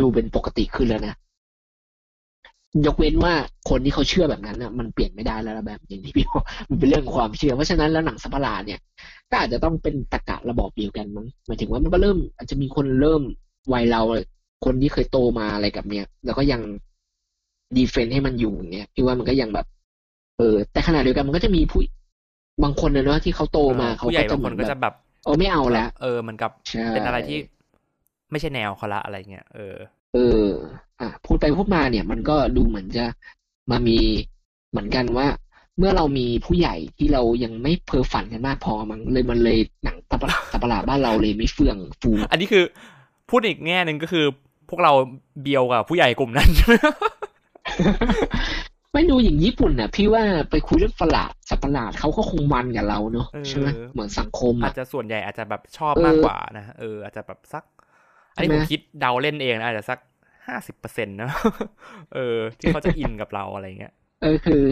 ดูเป็นปกติขึ้นแล้วนะ ยกเว้นว่าคนที่เขาเชื่อแบบนั้นน่ะมันเปลี่ยนไม่ได้แล้วละแบบอย่างที่พี่บอกมันเป็นเรื่องของความเชื่อ เพราะฉะนั้นแล้วหนังสัตว์ประหลาดเนี่ยก็อาจจะต้องเป็นตะกะระบอบเดียวกันมั้งหมายถึงว่ามันก็เริ่ม อาจจะมีคนเริ่มวัยเราคนที่เคยโตมาอะไรกับเนี้ยแล้วก็ยังดีเฟนต์ให้มันอยู่อย่างเงี้ยพี่ว่ามันก็ยังแบบ เออ แต่ขณะเดียวกันมันก็จะมีผู้บางคนนะเนาะที่เขาโตมาเขาผู้ใหญ่ก็จะบางเหคมือนนก็แบจะบแบบเออไม่เอาละเออเหมือนกับใช่เป็นอะไรที่ ไม่ใช่แนวเขาละอะไรเงี้ยเออ เอออะพูดไปพูดมาเนี่ย มันก็ดูเหมือนจะมามีเหมือนกันว่า เมื่อเรามีผู้ใหญ่ที่เรายังไม่เพ้อฝันกันมากพอมั้งเลยมันเลยหนังตะปะตะประหลาดบ้านเราเลยไม่เฟื่องฟู อันนี้คือพูดอีกแง่หนึ่งก็คือ พวกเราเบียวกับผู้ใหญ่กลุ่มนั้นใช่ไหมไม่ดูอย่างญี่ปุ่นน่ะ พี่ว่าไปคุยเรื่องประหลาดสัตว์ประหลาดเขาก็คงมันกับเราเนอะเออใช่ไหมเหมือนสังคมอาอะจจะส่วนใหญ่อาจจะแบบชอบเออมากกว่านะเอออาจจะแบบสัก อันนี้ใช่ไหมมคิดเดาเล่นเองนะอาจจะสักห้าสิบเปอร์เซ็นต์นะเออ ที่เขาจะอินกับเราอะไรเงี้ย เออคือ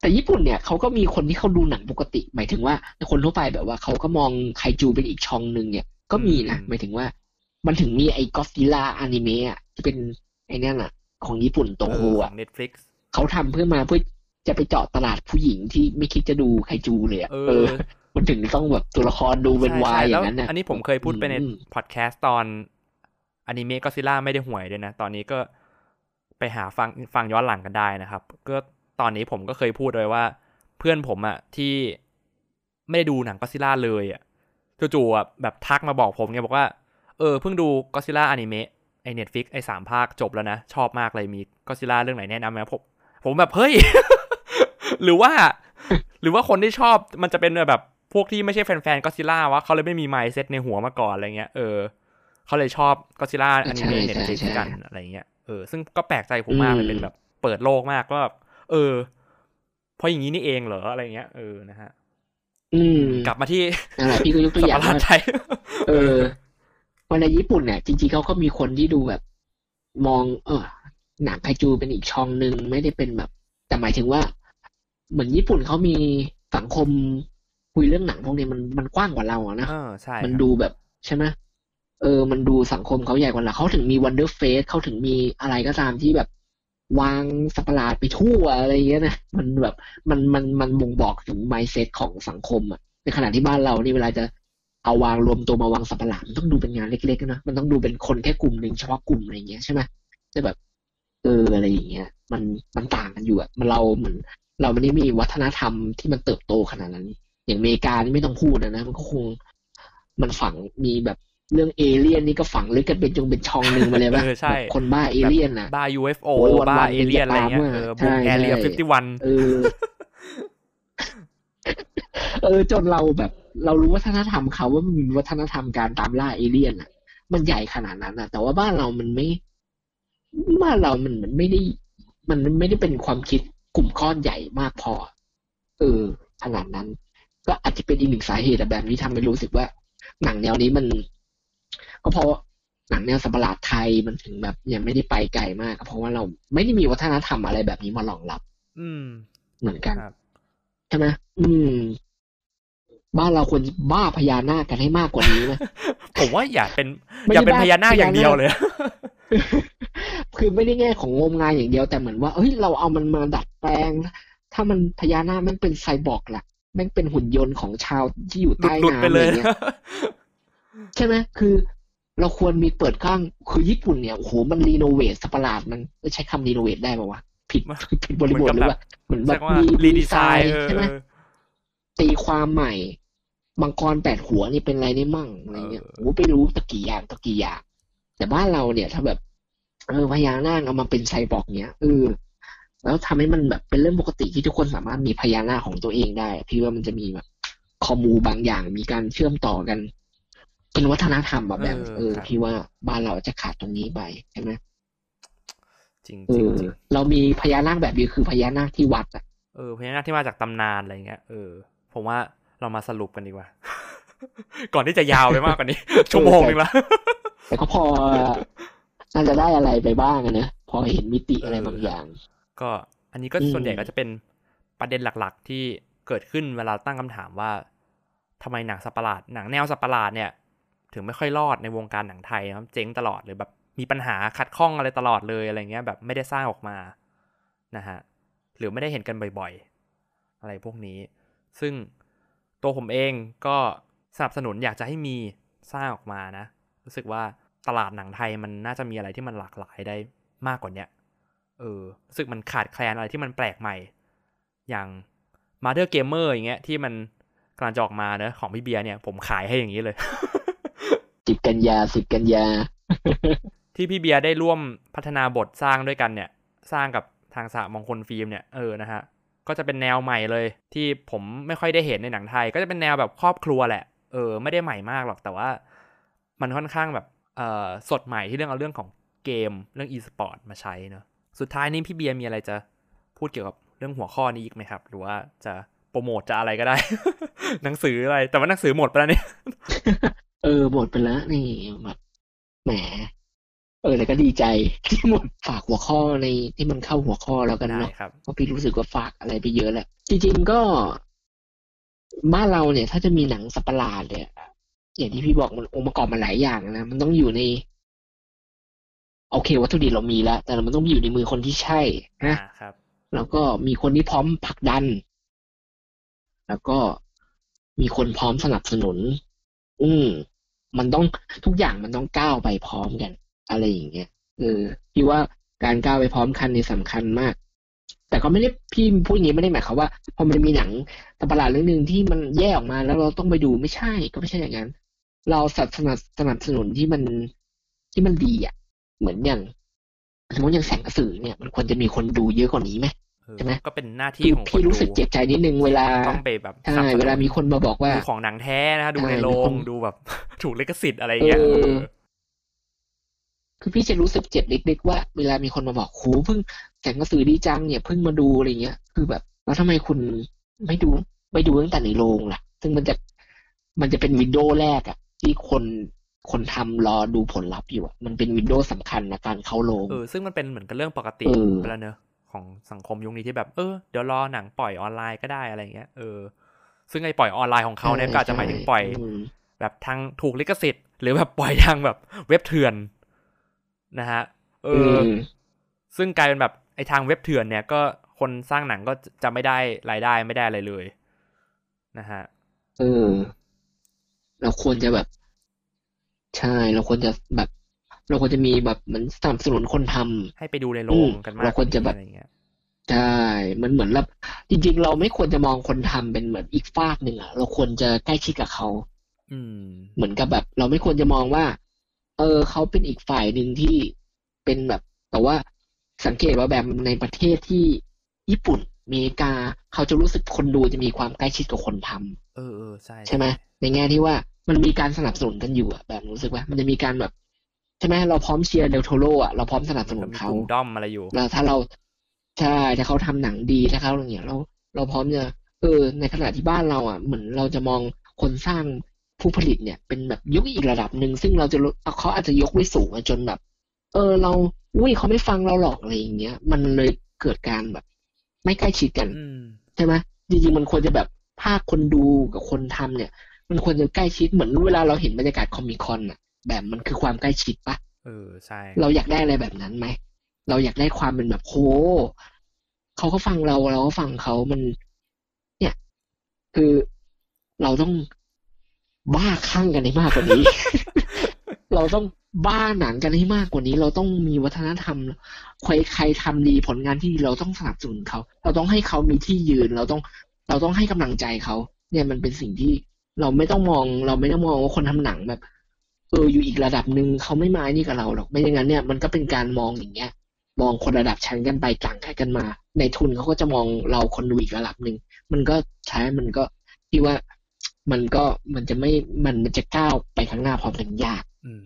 แต่ญี่ปุ่นเนี่ยเขาก็มีคนที่เขาดูหนังปกติ หมายถึงว่าคนทั่วไปแบบว่าเขาก็มองไคจูเป็นอีกช่องหนึ่งเนี่ย ก็มีนะอืมหมายถึงว่า มันถึงมีไอ้ก็ซิล่าอนิเมะอะที่เป็นไอ้นั่นอะของญี่ปุ่นโตเอโฮอขอะอง Netflix เขาทำเพื่อมาเพื่อจะไปเจาะตลาดผู้หญิงที่ไม่คิดจะดูไคจูเลยอะเอเอออ มันถึงต้องแบบตัวละครดูเป็นใช่วายใช่อแล้ย่างนั้นน่ะอันนี้ผมเคยพูดไปในอืมพอดแคสต์ตอน อนิเมะก็ซิล่าไม่ได้ห่วยด้วยนะ ตอนนี้ก็ไปหาฟังฟังย้อนหลังกันได้นะครับ ก็ตอนนี้ผมก็เคยพูดเลยว่า เพื่อนผมอะที่ไม่ได้ดูหนังก็ซิล่าเลยอะจู่ๆแบบทักมาบอกผมเนี่ยบอกว่า เออเพิ่งดูก็ซิล่าอนิเมะไอ Netflix ไอสามภาคจบแล้วนะ ชอบมากเลยมีก็ซิล่าเรื่องไหนแนะนำไหมผมผมแบบเฮ้ย หรือว่า หรือว่าคนที่ชอบมันจะเป็นแบบพวกที่ไม่ใช่แฟนๆก็ซิล่าวะเขาเลยไม่มีไมซ์เซตในหัวมาก่อนอะไรเงี้ยเออ เขาเลยชอบก็ซิล่าอนิเมะเน็ตฟลิกกันอะไรเงี้ยเออซึ่งก็แปลกใจผมมากเลยอืมเป็นแบบเปิดโลกมากก็แบบเออเพราะอย่างนี้นี่เองเหรออะไรเงี้ยเออนะฮะอืมกลับมาที่นั่นแหละพี่ก็ยกตัวสัอปย่างหลาดว่าไทยเออวันในญี่ปุ่นเนี่ยจริงๆเขาก็มีคนที่ดูแบบ มอง เออหนังไคจูเป็นอีกช่องหนึ่งไม่ได้เป็นแบบ แต่หมายถึงว่า เหมือนญี่ปุ่นเขามีสังคมคุยเรื่องหนังพวกนี้มันมันกว้างกว่าเราอะนะเออใช่มันครับดูแบบใช่ไหม เออ มันดูสังคมเขาใหญ่กว่าเราเขาถึงมี Wonder Fest เขาถึงมีอะไรก็ตามที่แบบวางสัตว์ประหลาดไปทั่วอะไรอย่างเงี้ยนะมันแบบมันมันมันบ่งบอกถึง mindset ของสังคมอะในขณะที่บ้านเรานี่เวลาจะเอาวางรวมตัวมาวางสัตว์ประหลาดมันต้องดูเป็นงานเล็กๆนะมันต้องดูเป็นคนแค่กลุ่มหนึ่งเฉพาะกลุ่มอะไรอย่างเงี้ยใช่ไหมจะแบบ เอออะไรอย่างเงี้ย มันมันต่างกันอยู่อะมันเราเหมือนเราไม่ได้มีวัฒนธรรมที่มันเติบโตขนาดนั้น อย่างอเมริกานี่ไม่ต้องพูดนะนะมันก็คงมันฝังมีแบบ เรื่องเอเลี่ยนนี่ก็ฝังลึกกันเป็นจงเป็นช่องหนึ่งมาเลยว่าเออใช่คนบ้าเอเลี่ยนน่ะ บ้า UFO โอ้ยวันๆบ้าเอเลียนอะไรเงี้ยเป็นจะตามเอออะบุกใช่ Area ใช่ Fifty-One เออเออจนเราแบบ เรารู้วัฒนธรรมเขาว่ามันมีวัฒนธรรมการตามล่าเอเลี่ยนอะ มันใหญ่ขนาดนั้นอะ แต่ว่าบ้านเรามันไม่บ้านเรามันมันไม่ได้มันไม่ได้เป็นความคิดกลุ่มก้อนใหญ่มากพอ เออ ขนาดนั้น ก็อาจจะเป็นอีกหนึ่งสาเหตุอะแบบนี้ทำให้รู้สึกว่า หนังแนวนี้มัน ก็เพราะหนังแนวสัตว์ประหลาดไทยมันถึงแบบยังไม่ได้ไปไกลมากก็เพราะว่าเราไม่ได้มีวัฒนธรรมอะไรแบบนี้มารองรับ อืม เหมือนกันครับใช่ไหมอืม บ้านเราควรจะบ้าพญานาคกันให้มากกว่านี้ไหมผมว่าอย่าเป็นไม่อย่าเป็นได้พญานาคอย่างเดียวเลยคือไม่ได้แง่ของงมงายอย่างเดียวแต่เหมือนว่าเฮ้ยเราเอามันมาดัดแปลง ถ้ามันพญานาคแม่งเป็นไซบอร์กล่ะแม่งเป็นหุ่นยนต์ของชาวที่อยู่หลุดใต้หลุดน้ำไปอะเลไรยเงี้ยใช่ไหมคือ เราควรมีเปิดกล้างคือญี่ปุ่นเนี่ยโอ้โหมันรีโนเวทสัตว์ประหลาดมันใช้คำรีโนเวทได้ป่าวะผิดผิดบริบทหรือว่าเหมือนแบใช่บว่ามีรีดีไซน์เออใช่ไหมตีความใหม่มังกรแปดหัวนี่เป็นอะไรได้มั่งอะไรเงี้ยเออโอ้ไปรู้ตะกี้อย่างตะกี้อย่างแต่บ้านเราเนี่ยถ้าแบบเออพญานาคเอามาเป็นไซบอร์กเนี้ยเออแล้วทำให้มันแบบเป็นเรื่องปกติที่ทุกคนสามารถมีพญานาคของตัวเองได้ พี่ว่ามันจะมีแบบข้อมูลบางอย่างมีการเชื่อมต่อกัน เป็นวัฒนธรรมแบบแบบเออเออครับพี่ว่าบ้านเราจะขาดตรงนี้ไปใช่ไหมจริงเอจริงอจริงเรามีพญานาคแบบเดียวคือพญานาคที่วัดอะเออพญานาคที่มาจากตำนานอะไรเงี้ยเออผมว่าเรามาสรุปกันดีกว่า ก่อนที่จะยาวไปมากกว่านี้ ชั่วโมงนึงละแต่ก็พอน่าจะได้อะไรไปบ้างอะนะพอเห็นมิติอะไรเออบางอย่าง ก็อันนี้ก็อืมส่วนใหญ่ก็จะเป็นประเด็นหลักๆ ที่เกิดขึ้นเวลาตั้งคำถามว่าทำไมหนังสัตว์ประหลาดหนังแนวสัตว์ประหลาดเนี่ย ถึงไม่ค่อยรอดในวงการหนังไทยนะครับเจ๊งตลอดหรือแบบมีปัญหาขัดข้องอะไรตลอดเลยอะไรเงี้ยแบบไม่ได้สร้างออกมานะฮะหรือไม่ได้เห็นกันบ่อยๆ อะไรพวกนี้ ซึ่งตัวผมเองก็สนับสนุนอยากจะให้มีสร้างออกมานะ รู้สึกว่าตลาดหนังไทยมันน่าจะมีอะไรที่มันหลากหลายได้มากกว่าเนี้ยเออรู้สึกมันขาดแคลนอะไรที่มันแปลกใหม่ อย่าง Mother Gamer อย่างเงี้ยที่มันกำลังจะออกมาเนอะของพี่เบียร์เนี่ยผมขายให้อย่างนี้เลย สิบกันยาสิบกันยา ที่พี่เบียร์ได้ร่วมพัฒนาบทสร้างด้วยกันเนี่ย สร้างกับทางสหมงคลฟิล์มเนี่ยเออนะฮะก็จะเป็นแนวใหม่เลย ที่ผมไม่ค่อยได้เห็นในหนังไทย ก็จะเป็นแนวแบบครอบครัวแหละเออไม่ได้ใหม่มากหรอกแต่ว่า มันค่อนข้างแบบเออสดใหม่ที่เรื่องเอาเรื่องของเกมเรื่อง e-sport มาใช้เนอะสุดท้ายนี้พี่เบียร์มีอะไรจะพูดเกี่ยวกับเรื่องหัวข้อนี้อีกไหมครับ หรือว่าจะโปรโมทจะอะไรก็ได้ หนังสืออะไร แต่ว่าหนังสือหมดไปแล้วเนี่ย เออหมดไปแล้วนี่แบบแหม เออแต่ก็ดีใจที่หมดฝากหัวข้อในที่มันเข้าหัวข้อแล้วกันได้เนาะครับเพราะพี่รู้สึกว่าฝากอะไรไปเยอะแหละจริงๆก็บ้านเราเนี่ย ถ้าจะมีหนังสัตว์ประหลาดเนี่ยอย่างที่พี่บอกมันองค์ประกอบมันหลายอย่างนะมันต้องอยู่ใน โอเควัตถุดิบเรามีแล้ว แต่มันต้องอยู่ในมือคนที่ใช่นะอ่าครับ แล้วก็มีคนที่พร้อมผลักดัน แล้วก็มีคนพร้อมสนับสนุน อืม มันต้องทุกอย่างมันต้องก้าวไปพร้อมกัน อะไรอย่างเงี้ยเออพี่ว่าการก้าวไปพร้อมกันนี่สำคัญมาก แต่ก็ไม่ได้พี่พูดอย่างนี้ไม่ได้หมายความว่าพอมันมีหนังตว์ประหลาดเรื่องหนึ่งที่มันแยกออกมาแล้วเราต้องไปดูไม่ใช่ก็ไม่ใช่อย่างนั้น เราสนับสนับสนุนที่มันที่มันดีอะ เหมือนอย่างสมมติอย่างแสงกระสือเนี่ย มันควรจะมีคนดูเยอะกว่านี้ไหม ใช่ไหมก็เป็นหน้าคืที่อของคนพี่รู้สึกดูเจ็บใจนิดนึงเวลาต้องไปแบบใช่สนับสนุนเวลามีคนมาบอกว่า ดูของหนังแท้นะฮะดูใช่ในโรมีคงนดูแบบ ถูกลิขสิทธิ์อะไรอย่างเงี้ยเออเออคือพี่จะรู้สึกเจ็บเล็กๆว่า เวลามีคนมาบอกโหเพิ่งแสงกระสือดีจังเนี่ยเพิ่งมาดูอะไรเงี้ย คือแบบ แล้วทำไมคุณไม่ดูไม่ดูตั้งแต่ในโรงล่ะ ซึ่งมันจะมันจะเป็นวินโดว์แรกอะที่คนคนทำรอดูผลลัพธ์อยู่อะมันเป็นวินโดว์สำคัญนะการเข้าโรงเออซึ่งมันเป็นเหมือนกับเรื่องปกติเออไปแล้วเนอะ ของสังคมยุคนี้ที่แบบเออเดี๋ยวรอหนังปล่อยออนไลน์ก็ได้อะไรเงี้ยเออซึ่งไอ้ปล่อยออนไลน์ของเขาเนี่ยก็อาจจะหมายถึงปล่อยมแบบทางถูกลิขสิทธิ์ หรือแบบปล่อยทางแบบเว็บเถื่อนนะฮะเอออมซึ่งกลายเป็นแบบไอ้ทางเว็บเถื่อนเนี่ยก็คนสร้างหนังก็จะไม่ได้รายได้ไม่ได้อะไรเลยนะฮะเออ เราควรจะแบบ ใช่ เราควรจะแบบ เราควรจะมีแบบเหมือนสนับสนุนคนทำให้ไปดูในโรอืงมกันมากเราควรจะแบบอะไรเงี้ยใช่มันเหมือนแบบจริง ๆ เราไม่ควรจะมองคนทำเป็นเหมือนอีกฝากหนึ่งอะเราควรจะใกล้ชิดกับเขาอืม เหมือนกับแบบ เราไม่ควรจะมองว่า เออเขาเป็นอีกฝ่ายหนึ่งที่เป็นแบบ แต่ว่าสังเกตว่าแบบในประเทศที่ญี่ปุ่นอเมริกาเขาจะรู้สึกคนดูจะมีความใกล้ชิดกับคนทำเออเออใช่ใช่ไหมในแง่ที่ว่ามันมีการสนับสนุนกันอยู่อะแบบรู้สึกว่า มันจะมีการแบบ ใช่ไหมเราพร้อมเชียร์เดลโทโรอะเราพร้อมสนับสนุมันนมีเขากลุ่มด้อมอะไรอยู่แล้วถ้าเราใช่ถ้าเขาทำหนังดีถ้าเขาอย่างเงี้ยเราเราพร้อมจะเออ ในขณะที่บ้านเราอะเหมือนเราจะมองคนสร้างผู้ผลิตเนี่ย เป็นแบบยกอีกระดับหนึ่งซึ่งเราจะรู้เขาอาจจะยกไว้สูงอะจนแบบ เออ เราอุ้ยเขาไม่ฟังเราหรอกอะไรอย่างเงี้ย มันเลยเกิดการแบบ ไม่ใกล้ชิดกันอืมใช่ไหมจริงๆมันควรจะแบบภาคคนดูกับคนทำเนี่ย มันควรจะใกล้ชิดเหมือนเวลาเราเห็นบรรยากาศคอมิคอนอะ แบบมันคือความใกล้ชิดปะเออใช่ เราอยากได้อะไรแบบนั้นไหม เราอยากได้ความเป็นแบบโหเขาก็ฟังเราเราก็ฟังเขามัน เนี่ย คือเราต้องบ้าคลั่งกันให้มากกว่านี้ เราต้องบ้าหนังกันให้มากกว่านี้ เราต้องมีวัฒนธรรมใครใครทำดีผลงานที่ดีเราต้องสนับสนุนเขา เราต้องให้เขามีที่ยืน เราต้อง เราต้องให้กำลังใจเขา เนี่ยมันเป็นสิ่งที่เราไม่ต้องมอง เราไม่ต้องมองว่าคนทำหนังแบบ เอออยู่อีกระดับหนึ่งเขาไม่มานี่กับเราหรอกไม่อย่างนั้นเนี่ยมันก็เป็นการมองอย่างเงี้ย มองคนระดับชั้นกันไปต่างกันมา ในทุนเขาก็จะมองเราคนดูอีกระดับหนึ่งมันก็ใช้มันก็ที่ว่ามันก็มันจะไม่มันมันจะก้าวไปข้างหน้าพร้อมกันยากอืม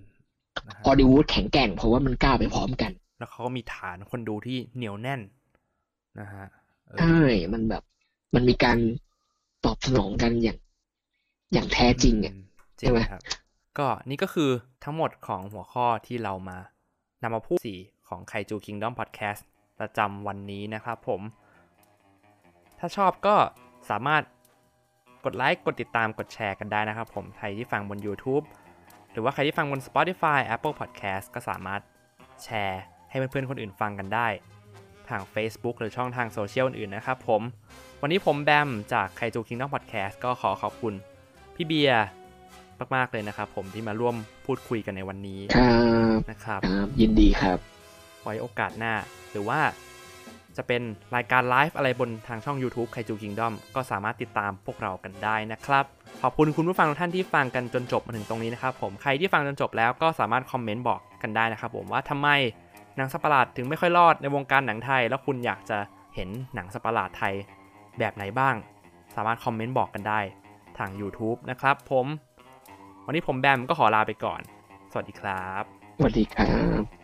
นะฮะฮอลลีวูดแข็งแกร่งเพราะว่ามันก้าวไปพร้อมกัน แล้วเขาก็มีฐานคนดูที่เหนียวแน่นนะฮะเออใช่มันแบบ มันมีการตอบสนองกันอย่าง อย่างแท้จริงอะอืมจใช่ริงไหมครับ ก็นี่ก็คือทั้งหมดของหัวข้อที่เรามานำมาพูดสี่ของไคจูคิงดอมพอดแคสต์ประจำวันนี้นะครับผม ถ้าชอบก็สามารถกดไลค์ กดติดตาม กดแชร์กันได้นะครับผม ใครที่ฟังบน YouTube หรือว่าใครที่ฟังบน Spotify Apple Podcast ก็สามารถแชร์ให้เพื่อนๆคนอื่นฟังกันได้ ทาง Facebook หรือช่องทางโซเชียลอื่นๆนะครับผม วันนี้ผมแบมจากไคจูคิงดอมพอดแคสต์ก็ขอขอบคุณ พี่เบียร์ มาก ๆ เลยนะครับ ผมที่มาร่วมพูดคุยกันในวันนี้ครับนะครับครับยินดีครับ ไว้โอกาสหน้า หรือว่าจะเป็นรายการไลฟ์อะไรบนทางช่อง YouTube ไคจูคิงดอมก็สามารถติดตามพวกเรากันได้นะครับ ขอบคุณคุณผู้ฟังทุกท่านที่ฟังกันจนจบมาถึงตรงนี้นะครับผมใครที่ฟังจนจบแล้วก็สามารถคอมเมนต์บอกกันได้นะครับ ผมว่าทำไมหนังสัตว์ประหลาดถึงไม่ค่อยรอดในวงการหนังไทย แล้วคุณอยากจะเห็นหนังสัตว์ประหลาดไทยแบบไหนบ้าง สามารถคอมเมนต์บอกกันได้ทาง YouTube นะครับผม วันนี้ผมแบมก็ขอลาไปก่อน สวัสดีครับ สวัสดีครับ